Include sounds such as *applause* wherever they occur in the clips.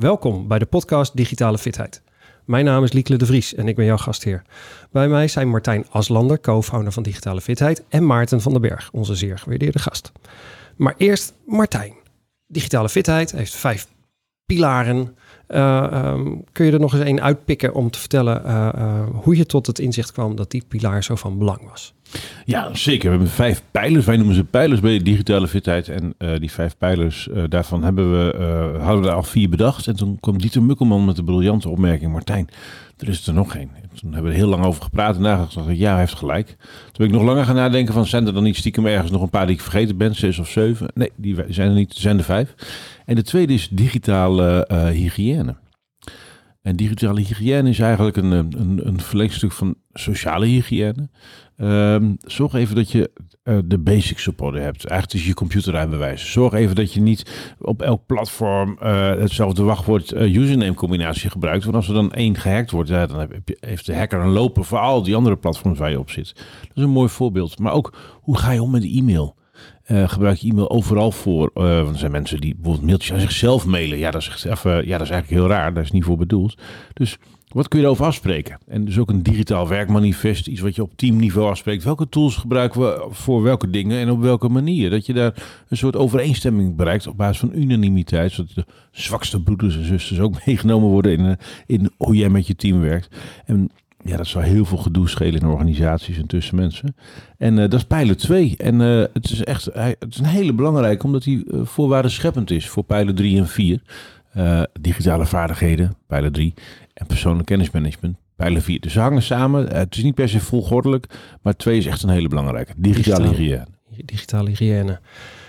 Welkom bij de podcast Digitale Fitheid. Mijn naam is Liekle de Vries en ik ben jouw gastheer. Bij mij zijn Martijn Aslander, co-founder van Digitale Fitheid, en Maarten van den Berg, onze zeer gewaardeerde gast. Maar eerst Martijn. Digitale Fitheid heeft vijf pilaren. Uh, um, kun je er nog eens één uitpikken om te vertellen uh, uh, hoe je tot het inzicht kwam dat die pilaar zo van belang was? Ja, zeker. We hebben vijf pijlers. Wij noemen ze pijlers bij digitale fitheid. En die vijf pijlers, daarvan hebben we, hadden we er al vier bedacht. En toen kwam Dieter Mukkelman met de briljante opmerking. Martijn, er is er nog geen. Toen hebben we er heel lang over gepraat en nagedacht. Ja, hij heeft gelijk. Toen ben ik nog langer gaan nadenken van... zijn er dan niet stiekem ergens nog een paar die ik vergeten ben? Zes of zeven? Nee, die zijn er niet. Er zijn er vijf. En de tweede is digitale hygiëne. En digitale hygiëne is eigenlijk een, een, een verlengstuk van sociale hygiëne. Um, zorg even dat je uh, de basics op orde hebt. Eigenlijk is je computerrijbewijs. Zorg even dat je niet op elk platform uh, hetzelfde wachtwoord uh, username combinatie gebruikt. Want als er dan één gehackt wordt, ja, dan heb je, heeft de hacker een lopen voor al die andere platforms waar je op zit. Dat is een mooi voorbeeld. Maar ook, hoe ga je om met e-mail? Uh, gebruik je e-mail overal voor. Uh, want er zijn mensen die bijvoorbeeld mailtjes aan zichzelf mailen. Ja, dat is, ja, dat is eigenlijk heel raar. Daar is niet voor bedoeld. Dus wat kun je erover afspreken? En dus ook een digitaal werkmanifest, iets wat je op teamniveau afspreekt. Welke tools gebruiken we voor welke dingen en op welke manier? Dat je daar een soort overeenstemming bereikt op basis van unanimiteit. Zodat de zwakste broeders en zusters ook *laughs* meegenomen worden in, in hoe jij met je team werkt. En ja, dat zou heel veel gedoe schelen in organisaties en tussen mensen. En uh, dat is pijler 2. En uh, het is echt hij, het is een hele belangrijke, omdat hij uh, voorwaarden scheppend is voor pijler 3 en 4. digitale vaardigheden, pijler 3. En persoonlijk kennismanagement, pijler 4. Dus ze hangen samen. het is niet per se volgordelijk, maar 2 is echt een hele belangrijke. Digitale, digitale hygiëne. Digitale hygiëne.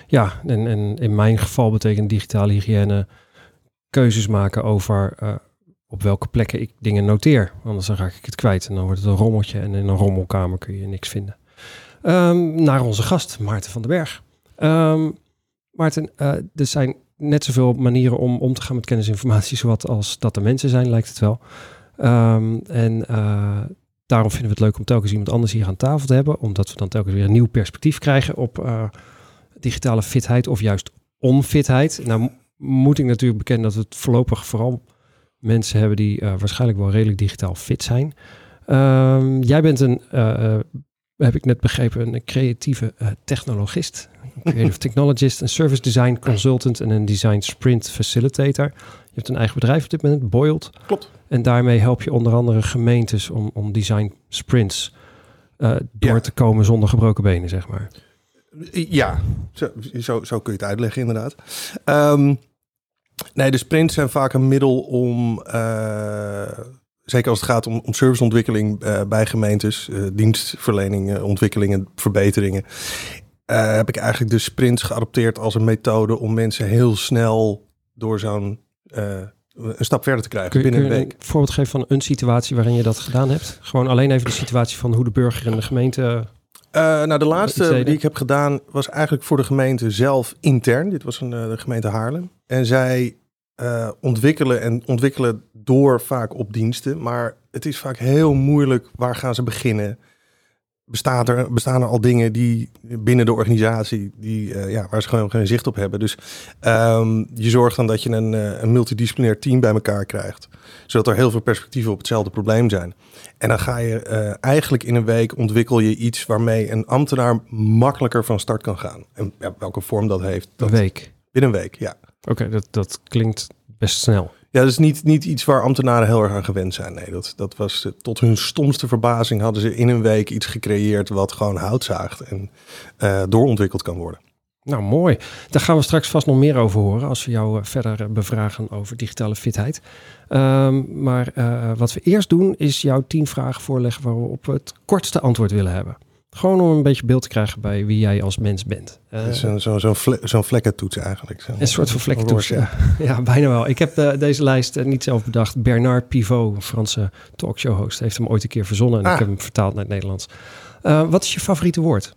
Ja, en, en in mijn geval betekent digitale hygiëne keuzes maken over op welke plekken ik dingen noteer. Anders dan raak ik het kwijt en dan wordt het een rommeltje en in een rommelkamer kun je niks vinden. Um, naar onze gast, Maarten van den Berg. Um, Maarten, uh, er zijn net zoveel manieren om om te gaan met kennisinformatie, zowat als dat er mensen zijn, lijkt het wel. Um, en uh, daarom vinden we het leuk om telkens iemand anders hier aan tafel te hebben, omdat we dan telkens weer een nieuw perspectief krijgen op uh, digitale fitheid of juist onfitheid. Nou moet ik natuurlijk bekennen dat we het voorlopig vooral mensen hebben die uh, waarschijnlijk wel redelijk digitaal fit zijn. Um, jij bent een, uh, heb ik net begrepen, een creatieve technologist. Creative *laughs* technologist, een service design consultant en een design sprint facilitator. Je hebt een eigen bedrijf op dit moment, Boiled. Klopt. En daarmee help je onder andere gemeentes om, om design sprints uh, door ja. te komen zonder gebroken benen, zeg maar. Ja, zo, zo, zo kun je het uitleggen inderdaad. Um, nee, de sprints zijn vaak een middel om... Uh, zeker als het gaat om, om serviceontwikkeling uh, bij gemeentes, uh, dienstverlening, ontwikkelingen, verbeteringen. Heb ik eigenlijk de sprints geadopteerd als een methode om mensen heel snel door zo'n een stap verder te krijgen kun, binnen kun een week. Een voorbeeld geven van een situatie waarin je dat gedaan hebt? Gewoon alleen even de situatie van hoe de burger in de gemeente. Uh, nou, de laatste die ik heb gedaan was eigenlijk voor de gemeente zelf intern. Dit was een, de gemeente Haarlem. En zij ontwikkelen en ontwikkelen door vaak op diensten. Maar het is vaak heel moeilijk. Waar gaan ze beginnen? Bestaan er, bestaan er al dingen die binnen de organisatie, die, uh, ja, waar ze gewoon geen zicht op hebben. Dus um, je zorgt dan dat je een, uh, een multidisciplinair team bij elkaar krijgt. Zodat er heel veel perspectieven op hetzelfde probleem zijn. En dan ga je uh, eigenlijk in een week ontwikkel je iets waarmee een ambtenaar makkelijker van start kan gaan. En ja, welke vorm dat heeft. Dat, een week? Binnen een week, ja. Oké, okay, dat, dat klinkt best snel. Ja, dat is niet, niet iets waar ambtenaren heel erg aan gewend zijn. Nee, dat, dat was tot hun stomste verbazing hadden ze in een week iets gecreëerd wat gewoon hout zaagt en uh, doorontwikkeld kan worden. Nou, mooi. Daar gaan we straks vast nog meer over horen als we jou uh, verder bevragen over digitale fitheid. Um, maar wat we eerst doen is jouw tien vragen voorleggen waarop we het kortste antwoord willen hebben. Gewoon om een beetje beeld te krijgen bij wie jij als mens bent. Uh, Zo'n zo, zo vle zo vlekkentoets eigenlijk. Zo een soort van vlekkentoets, ja. *laughs* ja. bijna wel. Ik heb uh, deze lijst uh, niet zelf bedacht. Bernard Pivot, een Franse talkshow-host, heeft hem ooit een keer verzonnen. En ah. ik heb hem vertaald naar het Nederlands. wat is je favoriete woord?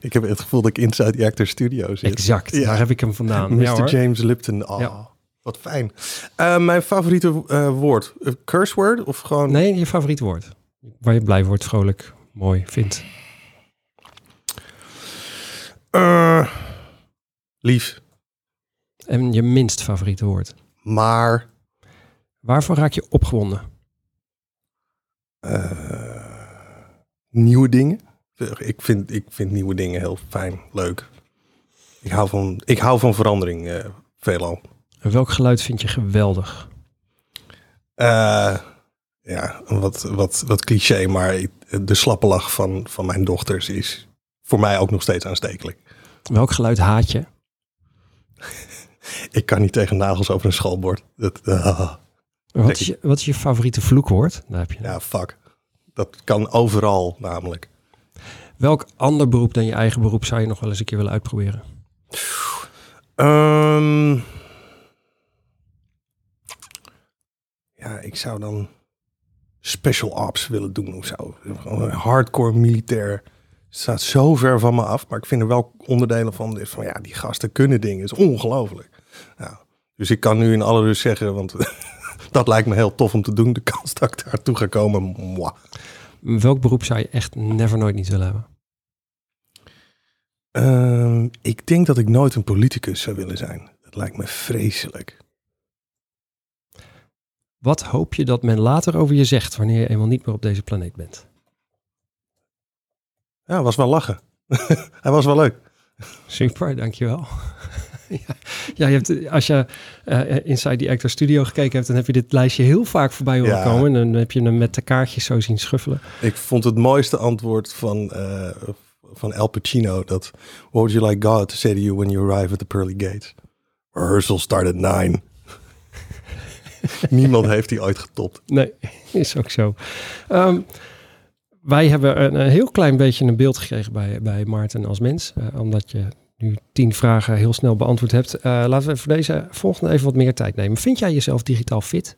Ik heb het gevoel dat ik inside the actor studio zit. Exact, ja. daar heb ik hem vandaan. Mr. Ja, James Lipton, oh, ja. wat fijn. mijn favoriete woord, curse word of gewoon... Nee, je favoriete woord. Waar je blij wordt, vrolijk, mooi vindt? Uh, lief. En je minst favoriete woord? Maar. Waarvoor raak je opgewonden? Uh, nieuwe dingen. Ik vind, ik vind nieuwe dingen heel fijn, leuk. Ik hou van, ik hou van verandering uh, veelal. En welk geluid vind je geweldig? Uh, ja, wat, wat, wat cliché, maar de slappe lach van, van mijn dochters is voor mij ook nog steeds aanstekelijk. Welk geluid haat je? *laughs* ik kan niet tegen nagels over een schoolbord. Dat, uh, *laughs* wat, is je, wat is je favoriete vloekwoord? Daar heb je ja, fuck. Dat kan overal namelijk. Welk ander beroep dan je eigen beroep zou je nog wel eens een keer willen uitproberen? Um, ja, ik zou dan special ops willen doen of zo. Een hardcore militair. staat zo ver van me af. Maar ik vind er wel onderdelen van. Van ja, die gasten kunnen dingen. is ongelooflijk. Nou, dus ik kan nu in alle rust zeggen, want *laughs* dat lijkt me heel tof om te doen. De kans dat ik daartoe ga komen. Mwah. Welk beroep zou je echt never nooit niet willen hebben? Uh, ik denk dat ik nooit een politicus zou willen zijn. Dat lijkt me vreselijk. Wat hoop je dat men later over je zegt wanneer je eenmaal niet meer op deze planeet bent? Ja, was wel lachen. *laughs* Hij was wel leuk. Super, dankjewel. *laughs* ja, je hebt, als je uh, Inside the Actor Studio gekeken hebt, dan heb je dit lijstje heel vaak voorbij horen ja. komen. En dan heb je hem met de kaartjes zo zien schuffelen. Ik vond het mooiste antwoord van, uh, van Al Pacino dat... What would you like God to say to you when you arrive at the pearly gates? Rehearsal start at nine. *laughs* Niemand heeft die ooit getopt. Nee, is ook zo. Um, wij hebben een, een, heel klein beetje een beeld gekregen bij, bij Maarten als mens. Uh, omdat je nu tien vragen heel snel beantwoord hebt. Uh, laten we voor deze volgende even wat meer tijd nemen. Vind jij jezelf digitaal fit?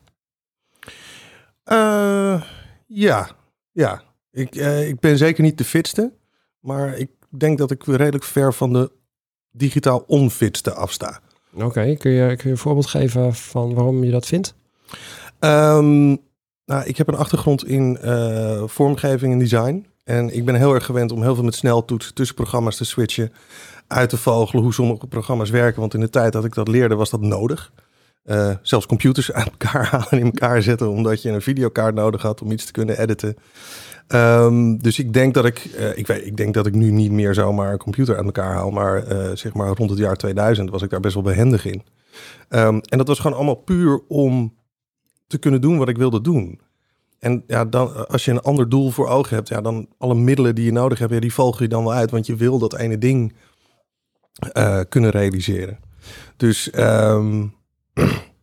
Uh, ja, ja. Ik, ik ben zeker niet de fitste. Maar ik denk dat ik redelijk ver van de digitaal onfitste afsta. Oké, kun, je, kun je een voorbeeld geven van waarom je dat vindt? Um, nou, ik heb een achtergrond in uh, vormgeving en design. En ik ben heel erg gewend om heel veel met sneltoetsen tussen programma's te switchen. Uit te vogelen hoe sommige programma's werken. Want in de tijd dat ik dat leerde was dat nodig. Uh, zelfs computers *laughs* uit elkaar halen en in elkaar zetten. Omdat je een videokaart nodig had om iets te kunnen editen. Um, dus ik denk dat ik, uh, ik, weet, ik denk dat ik nu niet meer zomaar een computer uit elkaar haal. Maar uh, zeg maar rond het jaar 2000 was ik daar best wel behendig in. Um, en dat was gewoon allemaal puur om te kunnen doen wat ik wilde doen. En ja, dan, als je een ander doel voor ogen hebt, ja, dan alle middelen die je nodig hebt, ja, die volg je dan wel uit. Want je wil dat ene ding kunnen realiseren. Dus um, *clears throat*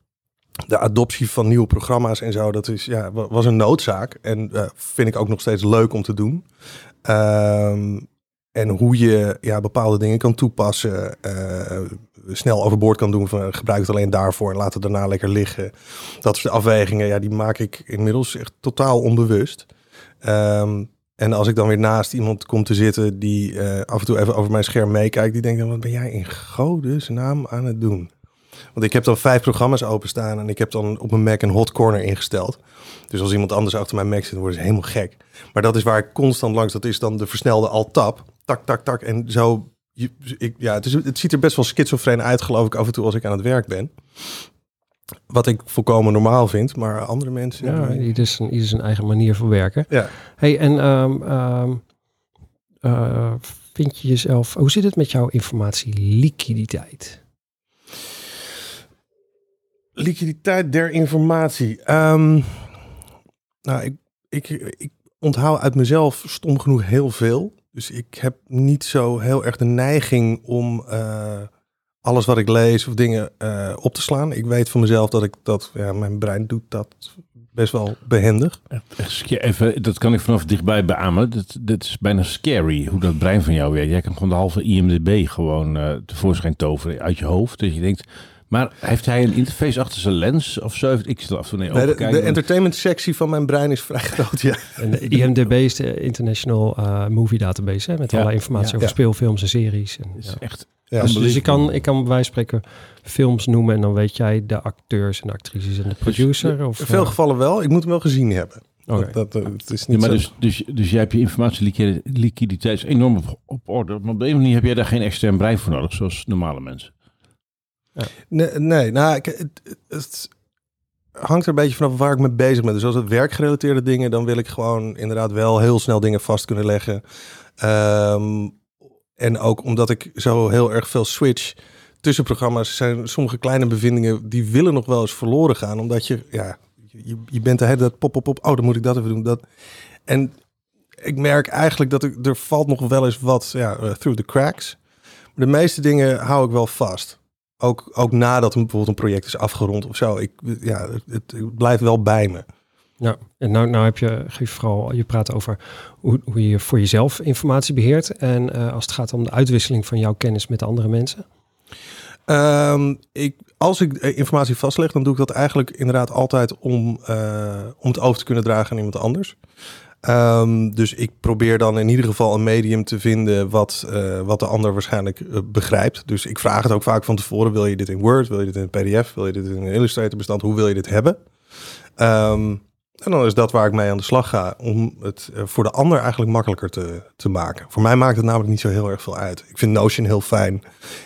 de adoptie van nieuwe programma's en zo, dat is, ja, was een noodzaak. En uh, vind ik ook nog steeds leuk om te doen. Um, en hoe je ja, bepaalde dingen kan toepassen. Uh, snel overboord kan doen van gebruik het alleen daarvoor en laat het daarna lekker liggen. Dat soort afwegingen, ja, die maak ik inmiddels echt totaal onbewust. Um, en als ik dan weer naast iemand kom te zitten die af en toe even over mijn scherm meekijkt, die denkt dan, wat ben jij in godes naam aan het doen? Want ik heb dan vijf programma's openstaan en ik heb dan op mijn Mac een hot corner ingesteld. Dus als iemand anders achter mijn Mac zit, wordt het helemaal gek. Maar dat is waar ik constant langs, dat is dan de versnelde alt-tab. Tak, tak, tak. En zo, ik, ja, het, is, het ziet er best wel schizofreen uit, geloof ik, af en toe als ik aan het werk ben. Wat ik volkomen normaal vind, maar andere mensen... Ja, ieder zijn, ieder zijn eigen manier van werken. Ja. Hey, en um, um, uh, vind je jezelf... Hoe zit het met jouw informatie liquiditeit? Der informatie. Um, nou, ik, ik, ik onthoud uit mezelf stom genoeg heel veel. Dus ik heb niet zo heel erg de neiging om uh, alles wat ik lees of dingen uh, op te slaan. Ik weet van mezelf dat ik dat, ja, mijn brein doet dat best wel behendig. Even, dat kan ik vanaf dichtbij beamen. Dat, dat is bijna scary hoe dat brein van jou werkt. Jij kan gewoon de halve IMDB gewoon uh, tevoorschijn toveren uit je hoofd. Dus je denkt, maar heeft hij een interface achter zijn lens of zo? Ik zit af en toe nee, de, de entertainment sectie van mijn brein is vrij *laughs* groot, ja. En de IMDb is de International uh, Movie Database, hè, met ja. alle informatie ja. over ja. speelfilms en series. En, is echt ja, dus, dus ik kan, ik kan bij wijze van spreken films noemen en dan weet jij de acteurs en de actrices en de producer? Dus, of, in veel uh, gevallen wel. Ik moet hem wel gezien hebben. Okay. Dat, dat, het is niet maar zo... dus, dus, dus jij hebt je informatie liquiditeit enorm op, op orde. Maar op de een manier heb jij daar geen extern brein voor nodig, zoals normale mensen. Nee, nou, het, het, hangt er een beetje vanaf waar ik mee bezig ben. Dus als het werkgerelateerde dingen, dan wil ik gewoon inderdaad wel heel snel dingen vast kunnen leggen. Ehm, en ook omdat ik zo heel erg veel switch tussen programma's, zijn sommige kleine bevindingen die willen nog wel eens verloren gaan. Omdat je, ja, je, je bent de hele pop, pop, pop. Oh, dan moet ik dat even doen. Dat. En ik merk eigenlijk dat ik, er valt nog wel eens wat ja, uh, through the cracks. Maar de meeste dingen hou ik wel vast. Ook, ook nadat een, bijvoorbeeld een project is afgerond of zo. Ik, ja, het, het blijft wel bij me. Ja, en nou, nou heb je, geef vooral, je praat over hoe, hoe je voor jezelf informatie beheert. En uh, als het gaat om de uitwisseling van jouw kennis met andere mensen. Um, ik, als ik eh, informatie vastleg, dan doe ik dat eigenlijk inderdaad altijd om, uh, om het over te kunnen dragen aan iemand anders. Um, dus ik probeer dan in ieder geval een medium te vinden wat, uh, wat de ander waarschijnlijk uh, begrijpt. Dus ik vraag het ook vaak van tevoren: wil je dit in Word, wil je dit in PDF, wil je dit in een Illustrator bestand, hoe wil je dit hebben? Um, en dan is dat waar ik mee aan de slag ga, om het uh, voor de ander eigenlijk makkelijker te, te maken. Voor mij maakt het namelijk niet zo heel erg veel uit. Ik vind Notion heel fijn.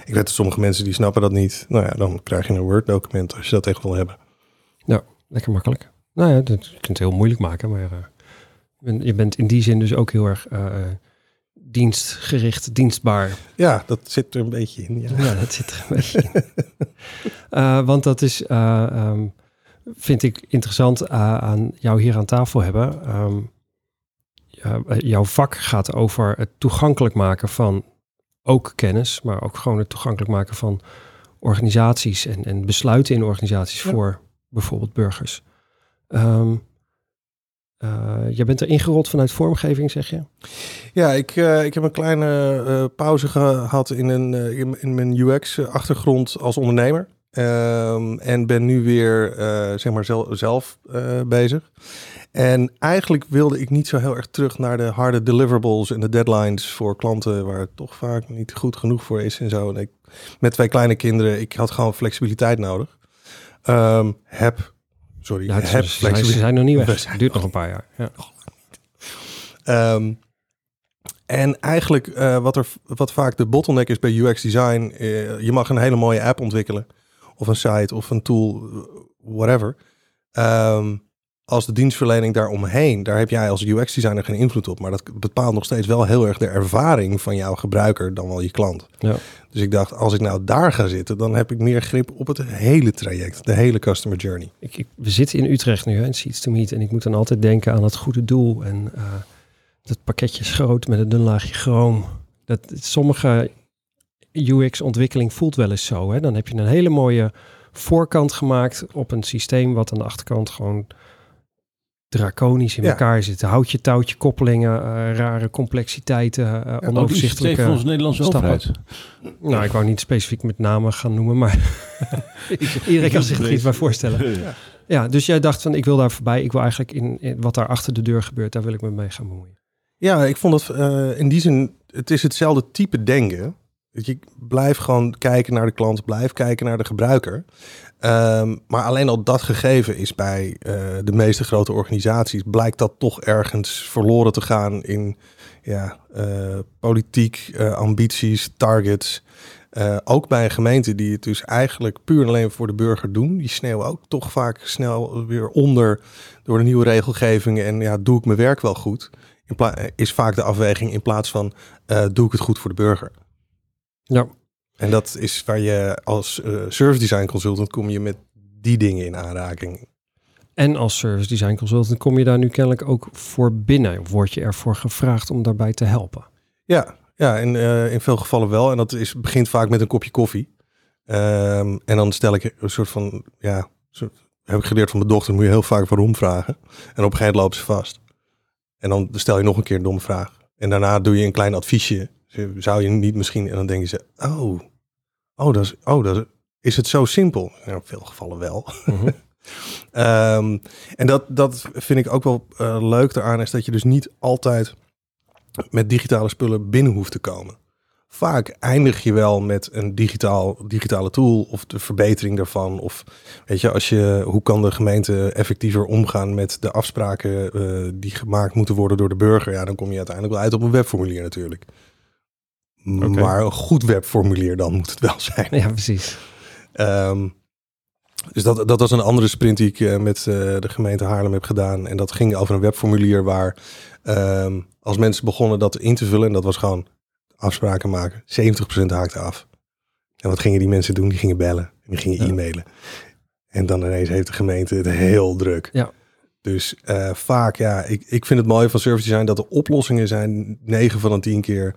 Ik weet dat sommige mensen die snappen dat niet. Nou ja, dan krijg je een Word-document als je dat echt wil hebben. Ja, lekker makkelijk. Nou ja, je kunt het heel moeilijk maken, maar je bent in die zin dus ook heel erg uh, dienstgericht, dienstbaar. Ja, dat zit er een beetje in. Ja, ja dat zit er een beetje in. uh, want dat is, uh, um, vind ik interessant aan jou hier aan tafel hebben. Um, jouw vak gaat over het toegankelijk maken van ook kennis, maar ook gewoon het toegankelijk maken van organisaties en, en besluiten in organisaties ja. voor bijvoorbeeld burgers. Um, je bent er ingerold vanuit vormgeving, zeg je? Ja, ik, uh, ik heb een kleine uh, pauze gehad in, een, in, mijn UX-achtergrond als ondernemer. Ehm, en ben nu weer zeg maar zelf, zelf bezig. En eigenlijk wilde ik niet zo heel erg terug naar de harde deliverables en de deadlines voor klanten, waar het toch vaak niet goed genoeg voor is en zo. En ik, met twee kleine kinderen, ik had gewoon flexibiliteit nodig. Um, heb Sorry, ja, heb ze, ze zijn nog niet weg. *laughs* Het duurt nog een paar jaar. Ja. Um, en eigenlijk uh, wat, er, wat vaak de bottleneck is bij UX design, uh, je mag een hele mooie app ontwikkelen. Of een site of een tool, whatever. Um, als de dienstverlening daaromheen, daar heb jij als UX-designer geen invloed op. Maar dat bepaalt nog steeds wel heel erg de ervaring van jouw gebruiker dan wel je klant. Ja. Dus ik dacht, als ik nou daar ga zitten, dan heb ik meer grip op het hele traject, de hele customer journey. Ik, ik, we zitten in Utrecht nu, hè, in Seeds to Meet. En ik moet dan altijd denken aan het goede doel. En uh, dat pakketje is groot met een dun laagje chroom. Dat, sommige UX-ontwikkeling voelt wel eens zo. Hè? Dan heb je een hele mooie voorkant gemaakt op een systeem wat aan de achterkant gewoon draconisch in ja. elkaar zitten. Houtje, touwtje, koppelingen, uh, rare complexiteiten, uh, ja, onoverzichtelijke van onze Nederlandse overheid. Nou, ik wou niet specifiek met namen gaan noemen, maar *laughs* iedereen *laughs* kan zich er iets bij voorstellen. Ja. ja. dus jij dacht van, ik wil daar voorbij. Ik wil eigenlijk in, in, wat daar achter de deur gebeurt, daar wil ik me mee gaan bemoeien. Ja, ik vond het uh, in die zin, het is hetzelfde type denken. Je blijf gewoon kijken naar de klant, blijf kijken naar de gebruiker. Um, maar alleen al dat gegeven is bij uh, de meeste grote organisaties, blijkt dat toch ergens verloren te gaan in ja, uh, politiek, uh, ambities, targets. ook bij een gemeente die het dus eigenlijk puur en alleen voor de burger doen. Die sneeuwen ook toch vaak snel weer onder door de nieuwe regelgevingen. En ja, doe ik mijn werk wel goed? is vaak de afweging in plaats van doe ik het goed voor de burger? Ja. En dat is waar je als uh, service design consultant kom je met die dingen in aanraking. En als service design consultant kom je daar nu kennelijk ook voor binnen. Word je ervoor gevraagd om daarbij te helpen? Ja, ja in, uh, in veel gevallen wel. En dat is, begint vaak met een kopje koffie. Um, en dan stel ik een soort van, ja, soort, heb ik geleerd van mijn dochter, moet je heel vaak waarom vragen. En op een gegeven moment lopen ze vast. En dan stel je nog een keer een domme vraag. En daarna doe je een klein adviesje zou je niet misschien, en dan denken ze, oh, oh, dat is, oh, dat is, is het zo simpel? Ja, in veel gevallen wel. Mm um, *laughs* en dat, dat vind ik ook wel uh, leuk eraan, is dat je dus niet altijd met digitale spullen binnen hoeft te komen. Vaak eindig je wel met een digitaal, digitale tool of de verbetering daarvan. Of weet je, als je, hoe kan de gemeente effectiever omgaan met de afspraken uh, die gemaakt moeten worden door de burger? Ja, dan kom je uiteindelijk wel uit op een webformulier natuurlijk. Okay. Maar een goed webformulier dan moet het wel zijn. Ja, precies. Ehm, dus dat, dat was een andere sprint die ik met de gemeente Haarlem heb gedaan. En dat ging over een webformulier waar ehm, als mensen begonnen dat in te vullen, en dat was gewoon afspraken maken, 70% haakte af. En wat gingen die mensen doen? Die gingen bellen en die gingen e-mailen. En dan ineens heeft de gemeente het heel druk. Ja. Dus uh, vaak, ja, ik, ik vind het mooi van service design dat de oplossingen zijn 9 van de 10 keer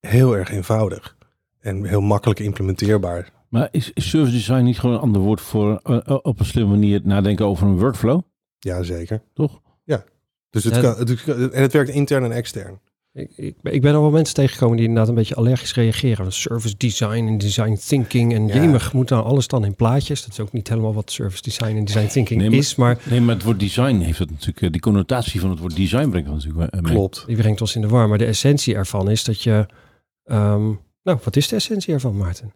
heel erg eenvoudig. En heel makkelijk implementeerbaar. Maar is, is service design niet gewoon een ander woord voor uh, op een slimme manier nadenken over een workflow? Ja, zeker. Toch? Ja. Dus het, kan, het, en het werkt intern en extern. Ik, ik, ik, ben al wel mensen tegengekomen die inderdaad een beetje allergisch reageren. Service design en design thinking. En ja. jemig moet nou alles dan in plaatjes. Dat is ook niet helemaal wat service design en design thinking is. Maar, nee, maar het woord design heeft het natuurlijk... Eh, die connotatie van het woord design brengt natuurlijk mee. Klopt. Die brengt ons in de war. Maar de essentie ervan is dat je... Um, nou, wat is de essentie ervan, Maarten?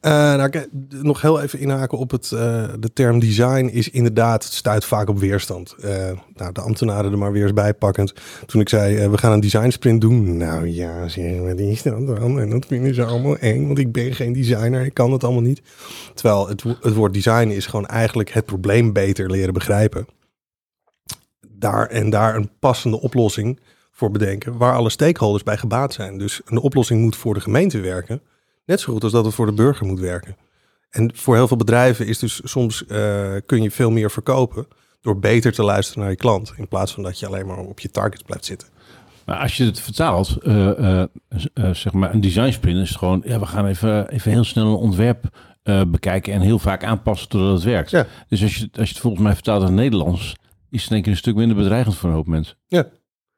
Uh, nou, nog heel even inhaken op het, uh, de term design is inderdaad, het stuit vaak op weerstand. Uh, nou, de ambtenaren er maar weer eens bijpakkend. Toen ik zei, we gaan een design sprint doen. Nou ja, zeg, wat is dat dan? En dat vinden ze allemaal eng, want ik ben geen designer, ik kan het allemaal niet. Terwijl het, het woord design is gewoon eigenlijk het probleem beter leren begrijpen. Daar en daar een passende oplossing voor bedenken, waar alle stakeholders bij gebaat zijn. Dus een oplossing moet voor de gemeente werken Net zo goed als dat het voor de burger moet werken. En voor heel veel bedrijven is dus soms uh, kun je veel meer verkopen door beter te luisteren naar je klant. In plaats van dat je alleen maar op je targets blijft zitten. Maar als je het vertaalt, uh, uh, zeg maar een design sprint is gewoon, ja, we gaan even, even heel snel een ontwerp bekijken en heel vaak aanpassen totdat het werkt. Ja. Dus als je, als je het volgens mij vertaalt naar het Nederlands, is het denk ik een stuk minder bedreigend voor een hoop mensen. Ja.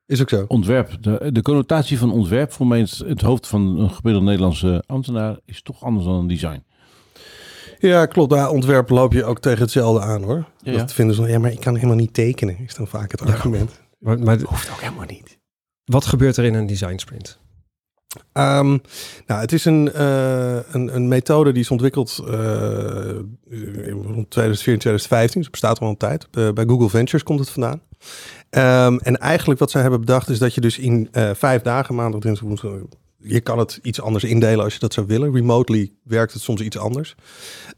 Is ook zo. Ontwerp. De, de connotatie van ontwerp voor mij het, het hoofd van een gemiddelde Nederlandse ambtenaar is toch anders dan een design. Ja, klopt. Daar ontwerp loop je ook tegen hetzelfde aan hoor. Ja, dat vinden ze, ja, maar ik kan helemaal niet tekenen, is dan vaak het argument. Maar, maar dat hoeft ook helemaal niet. Wat gebeurt er in een design sprint? Um, nou, het is een, uh, een, een, methode die is ontwikkeld uh, rond 2014, 2015. Dus bestaat al een tijd. Uh, bij Google Ventures komt het vandaan. Um, en eigenlijk wat zij hebben bedacht is dat je dus in vijf dagen, maandag, dinsdag, woensdag, je kan het iets anders indelen als je dat zou willen. Remotely werkt het soms iets anders.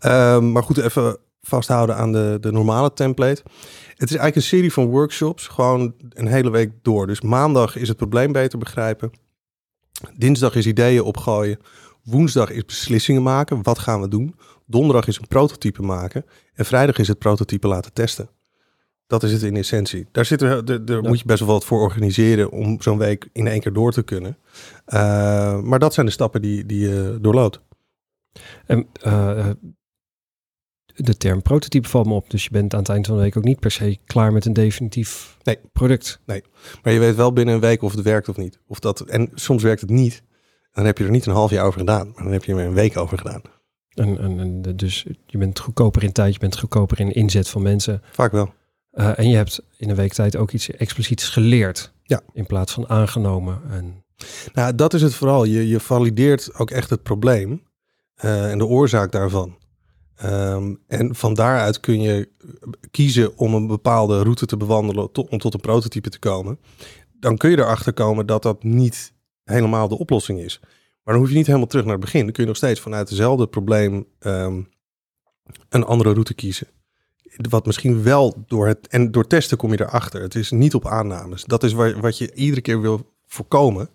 Um, maar goed, even vasthouden aan de, de normale template. Het is eigenlijk een serie van workshops, gewoon een hele week door. Dus maandag is het probleem beter begrijpen. Dinsdag is ideeën opgooien. Woensdag is beslissingen maken. Wat gaan we doen? Donderdag is een prototype maken. En vrijdag is het prototype laten testen. Dat is het in essentie. Daar, zitten, daar, moet je best wel wat voor organiseren om zo'n week in één keer door te kunnen. Uh, maar dat zijn de stappen die, die je doorloopt. En uh, de term prototype valt me op. Dus je bent aan het eind van de week ook niet per se klaar met een definitief nee. product. Nee, maar je weet wel binnen een week of het werkt of niet. Of dat, en soms werkt het niet. Dan heb je er niet een half jaar over gedaan. Maar dan heb je er een week over gedaan. En, en, en dus je bent goedkoper in tijd, je bent goedkoper in inzet van mensen. Vaak wel. Uh, en je hebt in een week tijd ook iets expliciets geleerd. Ja. In plaats van aangenomen. En... Nou, dat is het vooral. Je, je valideert ook echt het probleem uh, en de oorzaak daarvan. Um, en van daaruit kun je kiezen om een bepaalde route te bewandelen to, om tot een prototype te komen. Dan kun je erachter komen dat dat niet helemaal de oplossing is. Maar dan hoef je niet helemaal terug naar het begin. Dan kun je nog steeds vanuit hetzelfde probleem um, een andere route kiezen. Wat misschien wel door het. En door testen kom je erachter. Het is niet op aannames. Dat is waar, wat je iedere keer wil voorkomen.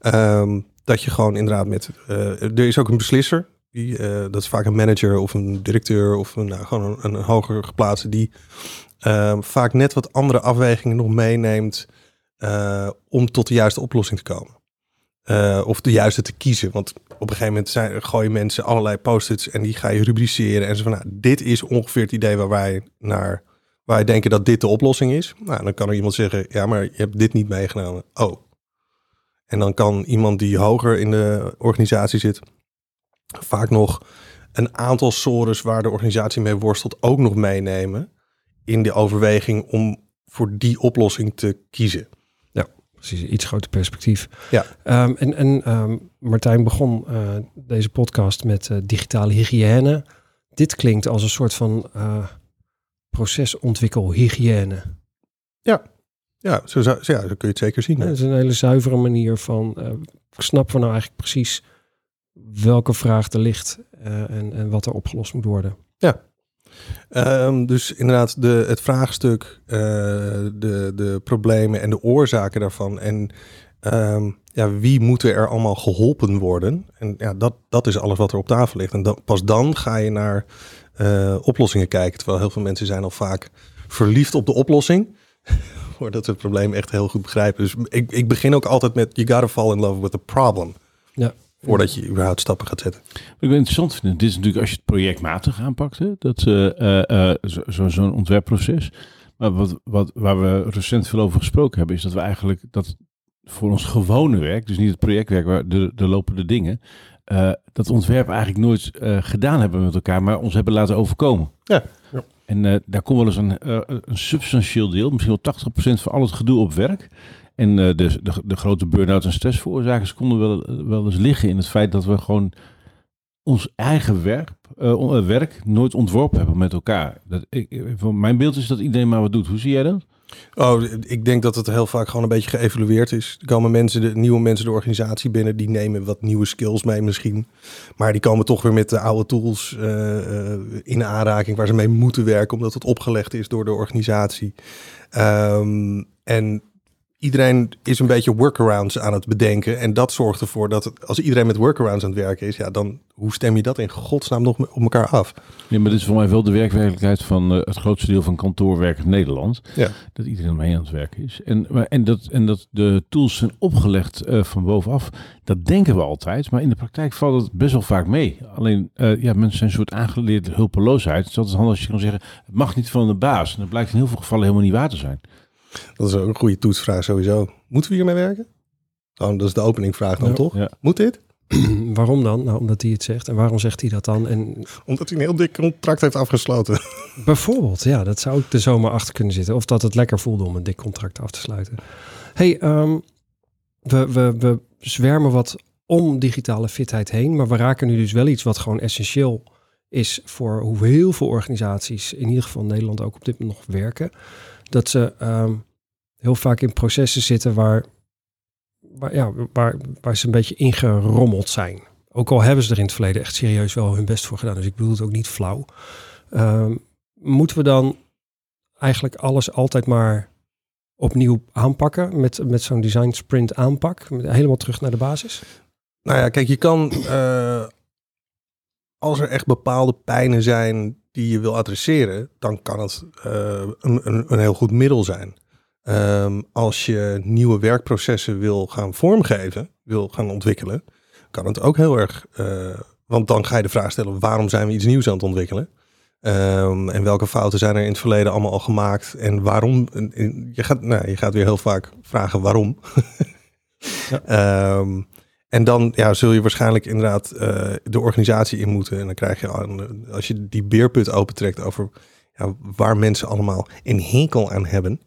Um, dat je gewoon inderdaad met. Uh, er is ook een beslisser. Die, uh, dat is vaak een manager of een directeur of een, nou, gewoon een, hoger geplaatste die uh, vaak net wat andere afwegingen nog meeneemt uh, om tot de juiste oplossing te komen. Of de juiste te kiezen. Want op een gegeven moment zijn, gooien mensen allerlei post-its en die ga je rubriceren. En ze van nou, dit is ongeveer het idee waar wij naar waar wij denken dat dit de oplossing is. Nou, dan kan er iemand zeggen, ja, maar je hebt dit niet meegenomen. Oh. En dan kan iemand die hoger in de organisatie zit, vaak nog een aantal sores waar de organisatie mee worstelt ook nog meenemen in de overweging om voor die oplossing te kiezen. Precies. Iets groter perspectief. Ja. Um, en en um, Martijn begon uh, deze podcast met uh, digitale hygiëne. Dit klinkt als een soort van uh, procesontwikkelhygiëne. Ja, ja zo, zo, ja, zo kun je het zeker zien. Ja, dat is een hele zuivere manier van. ik snap van nou eigenlijk precies welke vraag er ligt en, en wat er opgelost moet worden. Ja, Um, dus inderdaad, de, het vraagstuk, uh, de, de problemen en de oorzaken daarvan. En um, ja, wie moeten er allemaal geholpen worden? En ja, dat, dat is alles wat er op tafel ligt. En pas dan ga je naar uh, oplossingen kijken. Terwijl heel veel mensen zijn al vaak verliefd op de oplossing. *laughs* Voordat ze het probleem echt heel goed begrijpen. Dus ik, ik begin ook altijd met: You gotta fall in love with the problem. Ja voordat je überhaupt stappen gaat zetten. Wat ik ben interessant vind, dit is natuurlijk als je het projectmatig aanpakt, hè, dat uh, zo'n zo ontwerpproces. Maar wat, wat, waar we recent veel over gesproken hebben, is dat we eigenlijk dat voor ons gewone werk, dus niet het projectwerk waar de, de lopende dingen, uh, dat ontwerp eigenlijk nooit gedaan hebben met elkaar, maar ons hebben laten overkomen. Ja. ja. En daar komt wel eens een, een substantieel deel, misschien wel 80% van al het gedoe op werk. En uh, de, de, de, grote burn-out en stressveroorzakers konden wel, wel eens liggen in het feit dat we gewoon ons eigen werk, uh, werk nooit ontworpen hebben met elkaar. Dat, ik, mijn beeld is dat iedereen maar wat doet. Hoe zie jij dat? Oh, ik denk dat het heel vaak gewoon een beetje geëvalueerd is. Er komen mensen, de, nieuwe mensen de organisatie binnen, die nemen wat nieuwe skills mee misschien. Maar die komen toch weer met de oude tools in aanraking waar ze mee moeten werken, omdat het opgelegd is door de organisatie. Um, en iedereen is een beetje workarounds aan het bedenken. En dat zorgt ervoor dat als iedereen met workarounds aan het werken is, ja, dan hoe stem je dat in godsnaam nog op elkaar af? Ja, maar dit is voor mij wel de werkwerkelijkheid van uh, het grootste deel van kantoorwerkers Nederland. Ja. Dat iedereen mee aan het werken is. En, maar, en, dat, en dat de tools zijn opgelegd uh, van bovenaf, dat denken we altijd. Maar in de praktijk valt het best wel vaak mee. Alleen, uh, ja, mensen zijn een soort aangeleerde hulpeloosheid. Het is altijd handig als je kan zeggen, het mag niet van de baas. En dat blijkt in heel veel gevallen helemaal niet waar te zijn. Dat is ook een goede toetsvraag sowieso. Moeten we hiermee werken? Oh, dat is de openingvraag dan toch? Ja. Moet dit? *clears throat* waarom dan? Nou, omdat hij het zegt. En waarom zegt hij dat dan? En... Omdat hij een heel dik contract heeft afgesloten. *laughs* Bijvoorbeeld, ja. Dat zou ik er zomaar achter kunnen zitten. Of dat het lekker voelde om een dik contract af te sluiten. hey, um, we, we, we zwermen wat om digitale fitheid heen. Maar we raken nu dus wel iets wat gewoon essentieel is voor hoe heel veel organisaties, in ieder geval Nederland ook op dit moment nog werken dat ze ehm, heel vaak in processen zitten waar, waar, ja, waar, waar ze een beetje ingerommeld zijn. Ook al hebben ze er in het verleden echt serieus wel hun best voor gedaan. Dus ik bedoel het ook niet flauw. Um, moeten we dan eigenlijk alles altijd maar opnieuw aanpakken met, met zo'n design sprint aanpak? Helemaal terug naar de basis? Nou ja, kijk, je kan uh, als er echt bepaalde pijnen zijn die je wil adresseren, dan kan het uh, een, een, een, heel goed middel zijn. Um, als je nieuwe werkprocessen wil gaan vormgeven, wil gaan ontwikkelen, kan het ook heel erg. Uh, want dan ga je de vraag stellen: waarom zijn we iets nieuws aan het ontwikkelen? Um, en welke fouten zijn er in het verleden allemaal al gemaakt? En waarom? Je gaat, nou, je gaat weer heel vaak vragen waarom. *laughs* ja. um, En dan ja, zul je waarschijnlijk inderdaad uh, de organisatie in moeten. En dan krijg je, als je die beerput opentrekt over ja, waar mensen allemaal een hekel aan hebben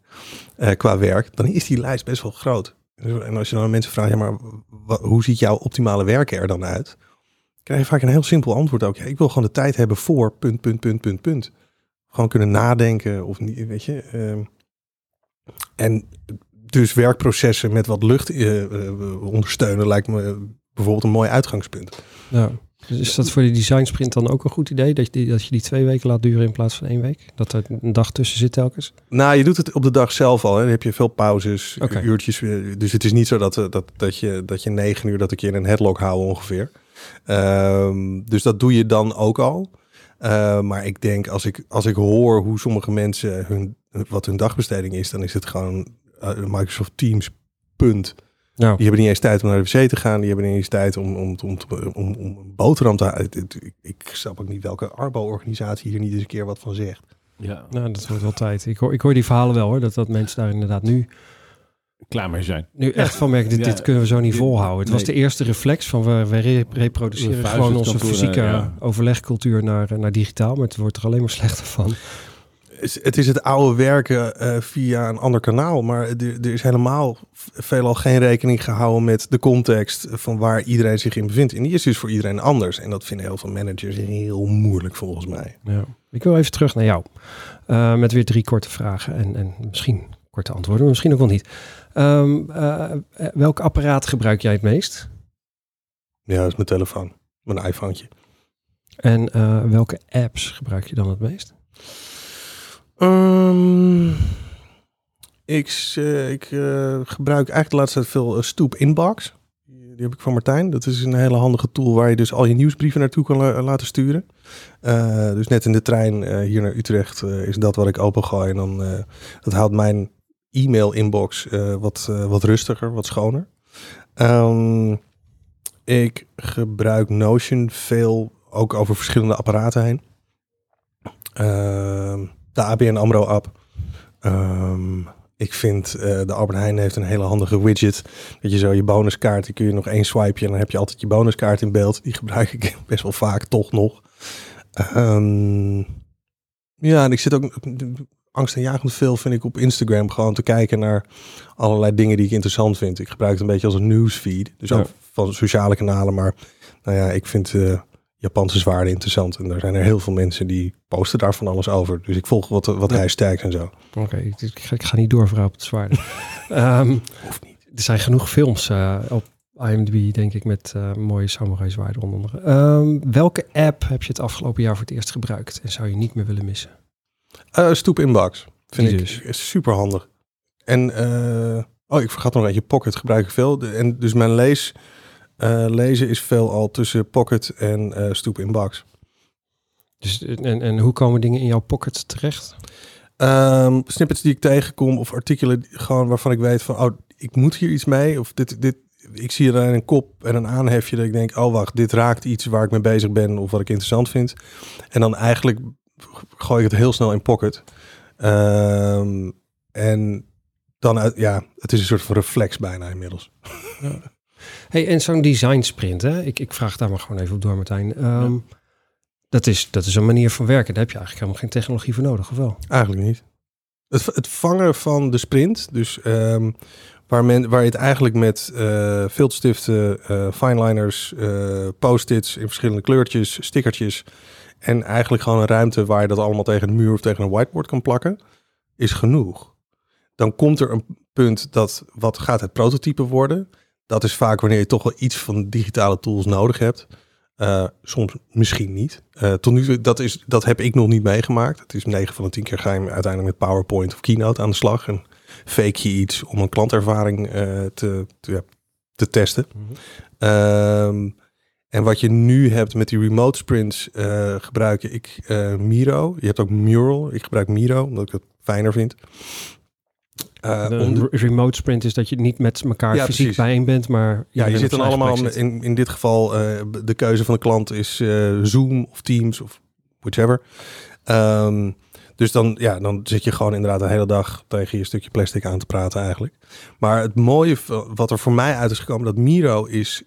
uh, qua werk, dan is die lijst best wel groot. En als je dan mensen vraagt, ja, maar hoe ziet jouw optimale werken er dan uit? krijg je vaak een heel simpel antwoord ook. Ja, ik wil gewoon de tijd hebben voor punt, punt, punt, punt, punt. Gewoon kunnen nadenken of niet, weet je. Uh, en dus werkprocessen met wat lucht uh, ondersteunen lijkt me bijvoorbeeld een mooi uitgangspunt. Ja. Dus is dat voor die design sprint dan ook een goed idee? Dat je, die, dat je die twee weken laat duren in plaats van één week? Dat er een dag tussen zit telkens? Nou, je doet het op de dag zelf al. Hè. Dan heb je veel pauzes, uurtjes. Dus het is niet zo dat, dat, dat, je, dat je negen uur dat ik je in een headlock hou ongeveer. Um, dus dat doe je dan ook al. Uh, maar ik denk als ik, als ik hoor hoe sommige mensen hun, wat hun dagbesteding is, dan is het gewoon Microsoft Teams, punt. Die hebben niet eens tijd om naar de wc te gaan. Die hebben niet eens tijd om, om, om, om, om een boterham te halen. Ik snap ook niet welke Arbo-organisatie hier niet eens een keer wat van zegt. Ja, nou, dat wordt wel tijd. Ik hoor, ik hoor die verhalen wel hoor, dat, dat mensen daar inderdaad nu klaar mee zijn. Nu echt van merken, dit, dit kunnen we zo niet volhouden. Het was de eerste reflex van we, we reproduceren gewoon onze fysieke overlegcultuur naar, naar digitaal, maar het wordt er alleen maar *laughs* slechter van het is het oude werken uh, via een ander kanaal, maar er, is helemaal veelal geen rekening gehouden met de context van waar iedereen zich in bevindt. En die is dus voor iedereen anders. En dat vinden heel veel managers heel moeilijk volgens mij. Ja. Ik wil even terug naar jou, uh, met weer drie korte vragen en, en misschien korte antwoorden, misschien ook wel niet. Um, uh, welk apparaat gebruik jij het meest? Ja, dat is mijn telefoon. Mijn iPhone. En welke apps gebruik je dan het meest? Um, ik, uh, ik uh, gebruik eigenlijk de laatste tijd veel Stoep Inbox. Die heb ik van Martijn. Dat is een hele handige tool waar je dus al je nieuwsbrieven naartoe kan laten sturen. Uh, dus net in de trein hier naar Utrecht is dat wat ik opengooi. En dan dat houdt mijn e-mail inbox wat, wat rustiger, wat schoner. Um, ik gebruik Notion veel, ook over verschillende apparaten heen. Ehm, de ABN AMRO app. Um, ik vind uh, de Albert Heijn heeft een hele handige widget. Dat je zo je bonuskaart, die kun je nog één swipe en dan heb je altijd je bonuskaart in beeld. Die gebruik ik *laughs* best wel vaak toch nog. Um, ja, en ik zit ook angst en jagend veel vind ik op Instagram gewoon te kijken naar allerlei dingen die ik interessant vind. Ik gebruik het een beetje als een newsfeed. Dus ook van sociale kanalen. Maar nou ja, ik vind uh, Japanse zwaarden interessant. En er zijn er heel veel mensen die posten daar van alles over. Dus ik volg wat, wat hij sterkt en zo. Oké, ik, ik, ga niet door vooral op het zwaarden. *laughs* um, niet. Er zijn genoeg films uh, op IMDb, denk ik, met uh, mooie samurai zwaarden onder andere. Um, welke app heb je het afgelopen jaar voor het eerst gebruikt en zou je niet meer willen missen? Uh, Stoep Inbox vind ik dus. super handig. En oh, ik vergat nog een je Pocket gebruik ik veel. en dus mijn lees uh, lezen is veel al tussen Pocket en uh, Stoep Inbox. Dus, en, en hoe komen dingen in jouw Pocket terecht? Um, snippets die ik tegenkom of artikelen gewoon waarvan ik weet van, oh, ik moet hier iets mee. Of dit, dit, ik zie er een kop en een aanhefje dat ik denk, oh wacht, dit raakt iets waar ik mee bezig ben of wat ik interessant vind. En dan eigenlijk gooi ik het heel snel in Pocket. Um, en dan, uit, ja, het is een soort van reflex bijna inmiddels. Ja. Hey, en zo'n design sprint, hè? Ik, ik vraag daar maar gewoon even op door, Martijn. Um, dat, is, dat is een manier van werken. Daar heb je eigenlijk helemaal geen technologie voor nodig, of wel? Eigenlijk niet. Het, het vangen van de sprint, dus um, waar, men, waar je het eigenlijk met uh, filtstiften, uh, fineliners, uh, post-its in verschillende kleurtjes, stickertjes en eigenlijk gewoon een ruimte waar je dat allemaal tegen een muur of tegen een whiteboard kan plakken, is genoeg. Dan komt er een punt dat wat gaat het prototype worden dat is vaak wanneer je toch wel iets van digitale tools nodig hebt. Uh, soms misschien niet. Uh, tot nu toe, dat, is, dat heb ik nog niet meegemaakt. Het is 9 van de 10 keer ga je uiteindelijk met PowerPoint of Keynote aan de slag. En fake je iets om een klantervaring uh, te, te, ja, te, testen. Mm -hmm. en wat je nu hebt met die remote sprints, gebruik ik Miro. Je hebt ook Mural. Ik gebruik Miro, omdat ik het fijner vind. Uh, de remote sprint is dat je niet met elkaar fysiek precies. bijeen bent, maar... Ja, je zit dan allemaal, in, in dit geval, uh, de keuze van de klant is uh, Zoom of Teams of whichever. Um, dus dan, ja, dan zit je gewoon inderdaad de hele dag tegen je stukje plastic aan te praten eigenlijk. Maar het mooie wat er voor mij uit is gekomen, dat Miro is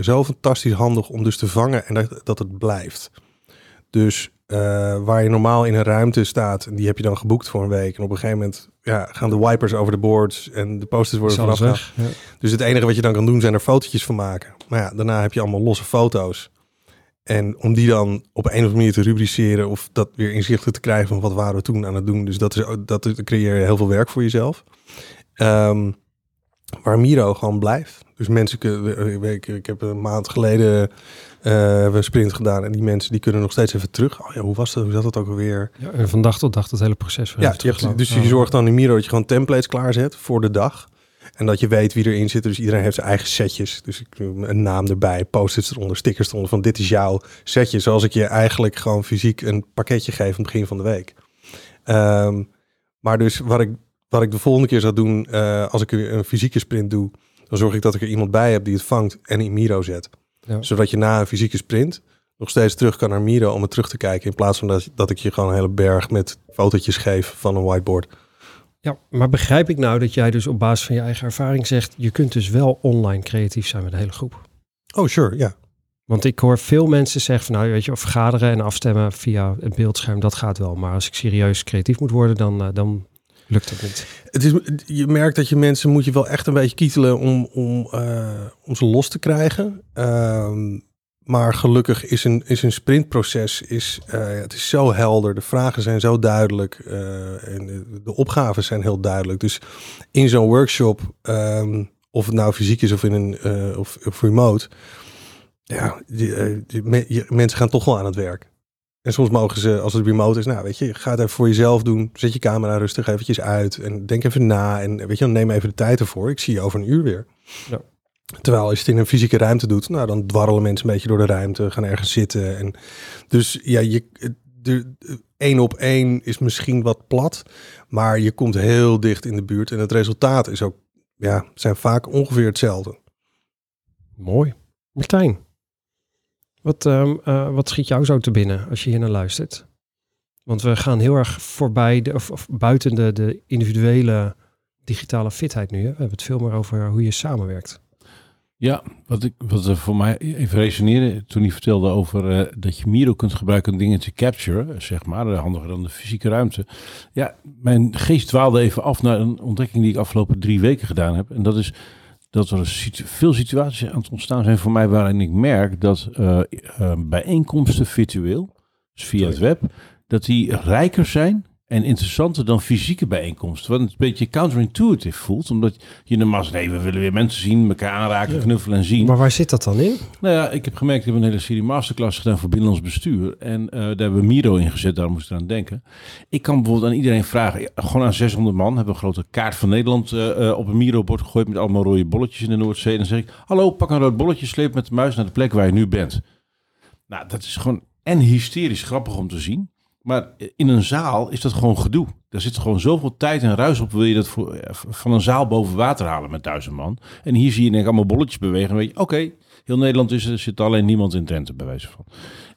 zo fantastisch handig om dus te vangen en dat, dat het blijft. Dus waar je normaal in een ruimte staat, en die heb je dan geboekt voor een week. En op een gegeven moment ja, gaan de wipers over de boards en de posters worden vanaf. Weg, ja. Dus het enige wat je dan kan doen zijn er fotootjes van maken. Maar ja, daarna heb je allemaal losse foto's. En om die dan op een of andere manier te rubriceren of dat weer inzichtelijk te krijgen van wat waren we toen aan het doen. Dus dat, is, dat creëer je heel veel werk voor jezelf. Um, waar Miro gewoon blijft. Dus mensen kunnen, ik, ik heb een maand geleden uh, we een sprint gedaan en die mensen die kunnen nog steeds even terug. Oh ja, hoe was dat? Hoe zat dat ook alweer? Ja, en van dag tot dag het hele proces. Ja, je hebt, dus je zorgt dan in Miro dat je gewoon templates klaarzet voor de dag. En dat je weet wie erin zit. Dus iedereen heeft zijn eigen setjes. Dus ik een naam erbij, post-its eronder, stickers eronder. Van dit is jouw setje. Zoals ik je eigenlijk gewoon fysiek een pakketje geef aan het begin van de week. Um, maar dus wat ik, wat ik de volgende keer zou doen, uh, als ik een fysieke sprint doe, dan zorg ik dat ik er iemand bij heb die het vangt en in Miro zet. Zodat je na een fysieke sprint nog steeds terug kan naar Miro om het terug te kijken. In plaats van dat, dat ik je gewoon een hele berg met fotootjes geef van een whiteboard. Ja, maar begrijp ik nou dat jij dus op basis van je eigen ervaring zegt... je kunt dus wel online creatief zijn met de hele groep? Oh, sure, ja. Want ik hoor veel mensen zeggen van nou weet je, vergaderen en afstemmen via een beeldscherm, dat gaat wel. Maar als ik serieus creatief moet worden, dan, uh, dan lukt het niet. Het is, je merkt dat je mensen moet je wel echt een beetje kietelen om, om, uh, om ze los te krijgen. Uh, maar gelukkig is een, is een sprintproces is, uh, het is zo helder. De vragen zijn zo duidelijk. Uh, en de, opgaven zijn heel duidelijk. Dus in zo'n workshop, um, of het nou fysiek is of, in een, of, remote ja, die, mensen gaan toch wel aan het werk. En soms mogen ze, als het remote is, nou weet je, ga het even voor jezelf doen. Zet je camera rustig eventjes uit en denk even na. En weet je, neem even de tijd ervoor. Ik zie je over een uur weer. Ja. Terwijl als je het in een fysieke ruimte doet, nou dan dwarrelen mensen een beetje door de ruimte, gaan ergens zitten. En dus ja, je, de, één op één is misschien wat plat, maar je komt heel dicht in de buurt en het resultaat is ook, ja, zijn vaak ongeveer hetzelfde. Mooi. Martijn, wat, um, wat schiet jou zo te binnen als je hier naar luistert? Want we gaan heel erg voorbij, de, of, buiten de, de individuele digitale fitheid nu. Hè? We hebben het veel meer over hoe je samenwerkt. Ja, wat, ik, wat voor mij even resoneren toen hij vertelde over uh, dat je Miro kunt gebruiken om dingen te capture, zeg maar, handiger dan de fysieke ruimte. Ja, mijn geest dwaalde even af naar een ontdekking die ik afgelopen drie weken gedaan heb. En dat is dat er veel situaties aan het ontstaan zijn. Voor mij waarin ik merk dat uh, uh, bijeenkomsten virtueel, dus via het web, dat die rijker zijn en interessanter dan fysieke bijeenkomsten. Wat een beetje counterintuitive voelt. Omdat je normaal zegt, nee, we willen weer mensen zien, elkaar aanraken, knuffelen en zien. Maar waar zit dat dan in? Nou ja, ik heb gemerkt, ik heb een hele serie masterclass gedaan voor binnenlands bestuur. En uh, daar hebben we Miro in gezet, daar moest ik aan denken. Ik kan bijvoorbeeld aan iedereen vragen, gewoon aan 600 man, hebben een grote kaart van Nederland uh, op een Miro-bord gegooid met allemaal rode bolletjes in de Noordzee. En dan zeg ik, hallo, pak een rood bolletje, sleep met de muis naar de plek waar je nu bent. Nou, dat is gewoon en hysterisch grappig om te zien. Maar in een zaal is dat gewoon gedoe. Daar zit gewoon zoveel tijd en ruis op. Wil je dat voor, eh, van een zaal boven water halen met duizend man? En hier zie je denk ik allemaal bolletjes bewegen. En weet je, oké, heel Nederland is er, zit alleen niemand in Drenthe bij wijze van.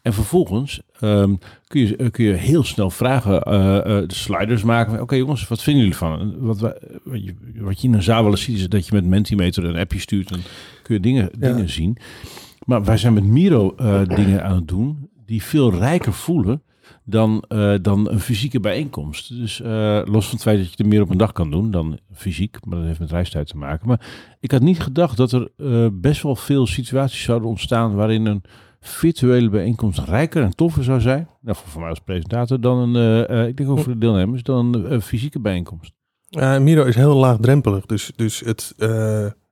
En vervolgens um, kun, je, eh, kun je heel snel vragen, uh, uh, de sliders maken. Oké jongens, wat vinden jullie van? Wat, wat, je, wat je in een zaal wel eens ziet, is dat je met Mentimeter een appje stuurt. En kun je dingen, dingen zien. Maar wij zijn met Miro dingen aan het doen die veel rijker voelen dan, uh, dan een fysieke bijeenkomst. Dus uh, los van het feit dat je er meer op een dag kan doen dan fysiek, maar dat heeft met reistijd te maken. Maar ik had niet gedacht dat er uh, best wel veel situaties zouden ontstaan waarin een virtuele bijeenkomst rijker en toffer zou zijn, nou, voor, voor mij als presentator, dan een, ik denk ook voor de deelnemers, dan een, fysieke bijeenkomst. Miro is heel laagdrempelig, dus, dus het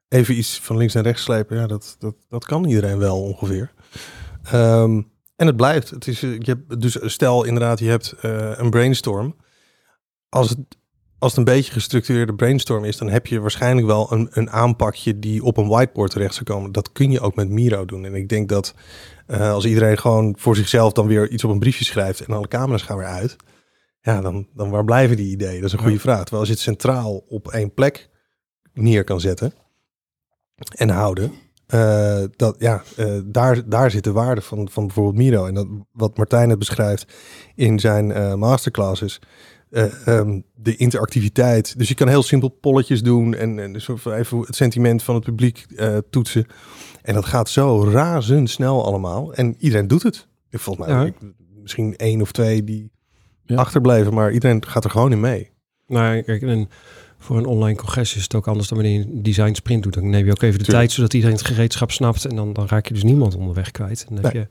even iets van links en rechts slepen, ja, dat, dat, dat kan iedereen wel ongeveer. Um, en het blijft. Het is, eh, je hebt, dus stel inderdaad, je hebt uh, een brainstorm. Als het, als het een beetje gestructureerde brainstorm is, dan heb je waarschijnlijk wel een, een aanpakje die op een whiteboard terecht zou komen. Dat kun je ook met Miro doen. En ik denk dat uh, als iedereen gewoon voor zichzelf dan weer iets op een briefje schrijft en alle camera's gaan weer uit. Ja, dan, dan waar blijven die ideeën? Dat is een goede vraag. Terwijl als je het centraal op één plek neer kan zetten en houden, uh, dat, ja, uh, daar, daar zit de waarde van, van bijvoorbeeld Miro. En dat, wat Martijn het beschrijft in zijn uh, masterclasses. Um, de interactiviteit. Dus je kan heel simpel polletjes doen en, en dus even het sentiment van het publiek toetsen. En dat gaat zo razendsnel allemaal. En iedereen doet het. Volgens mij ja. misschien één of twee die ja. achterblijven, maar iedereen gaat er gewoon in mee. Nou, kijk, en voor een online congres is het ook anders dan wanneer je een design sprint doet. Dan neem je ook even de tijd zodat iedereen het gereedschap snapt. En dan, dan raak je dus niemand onderweg kwijt. En dan heb je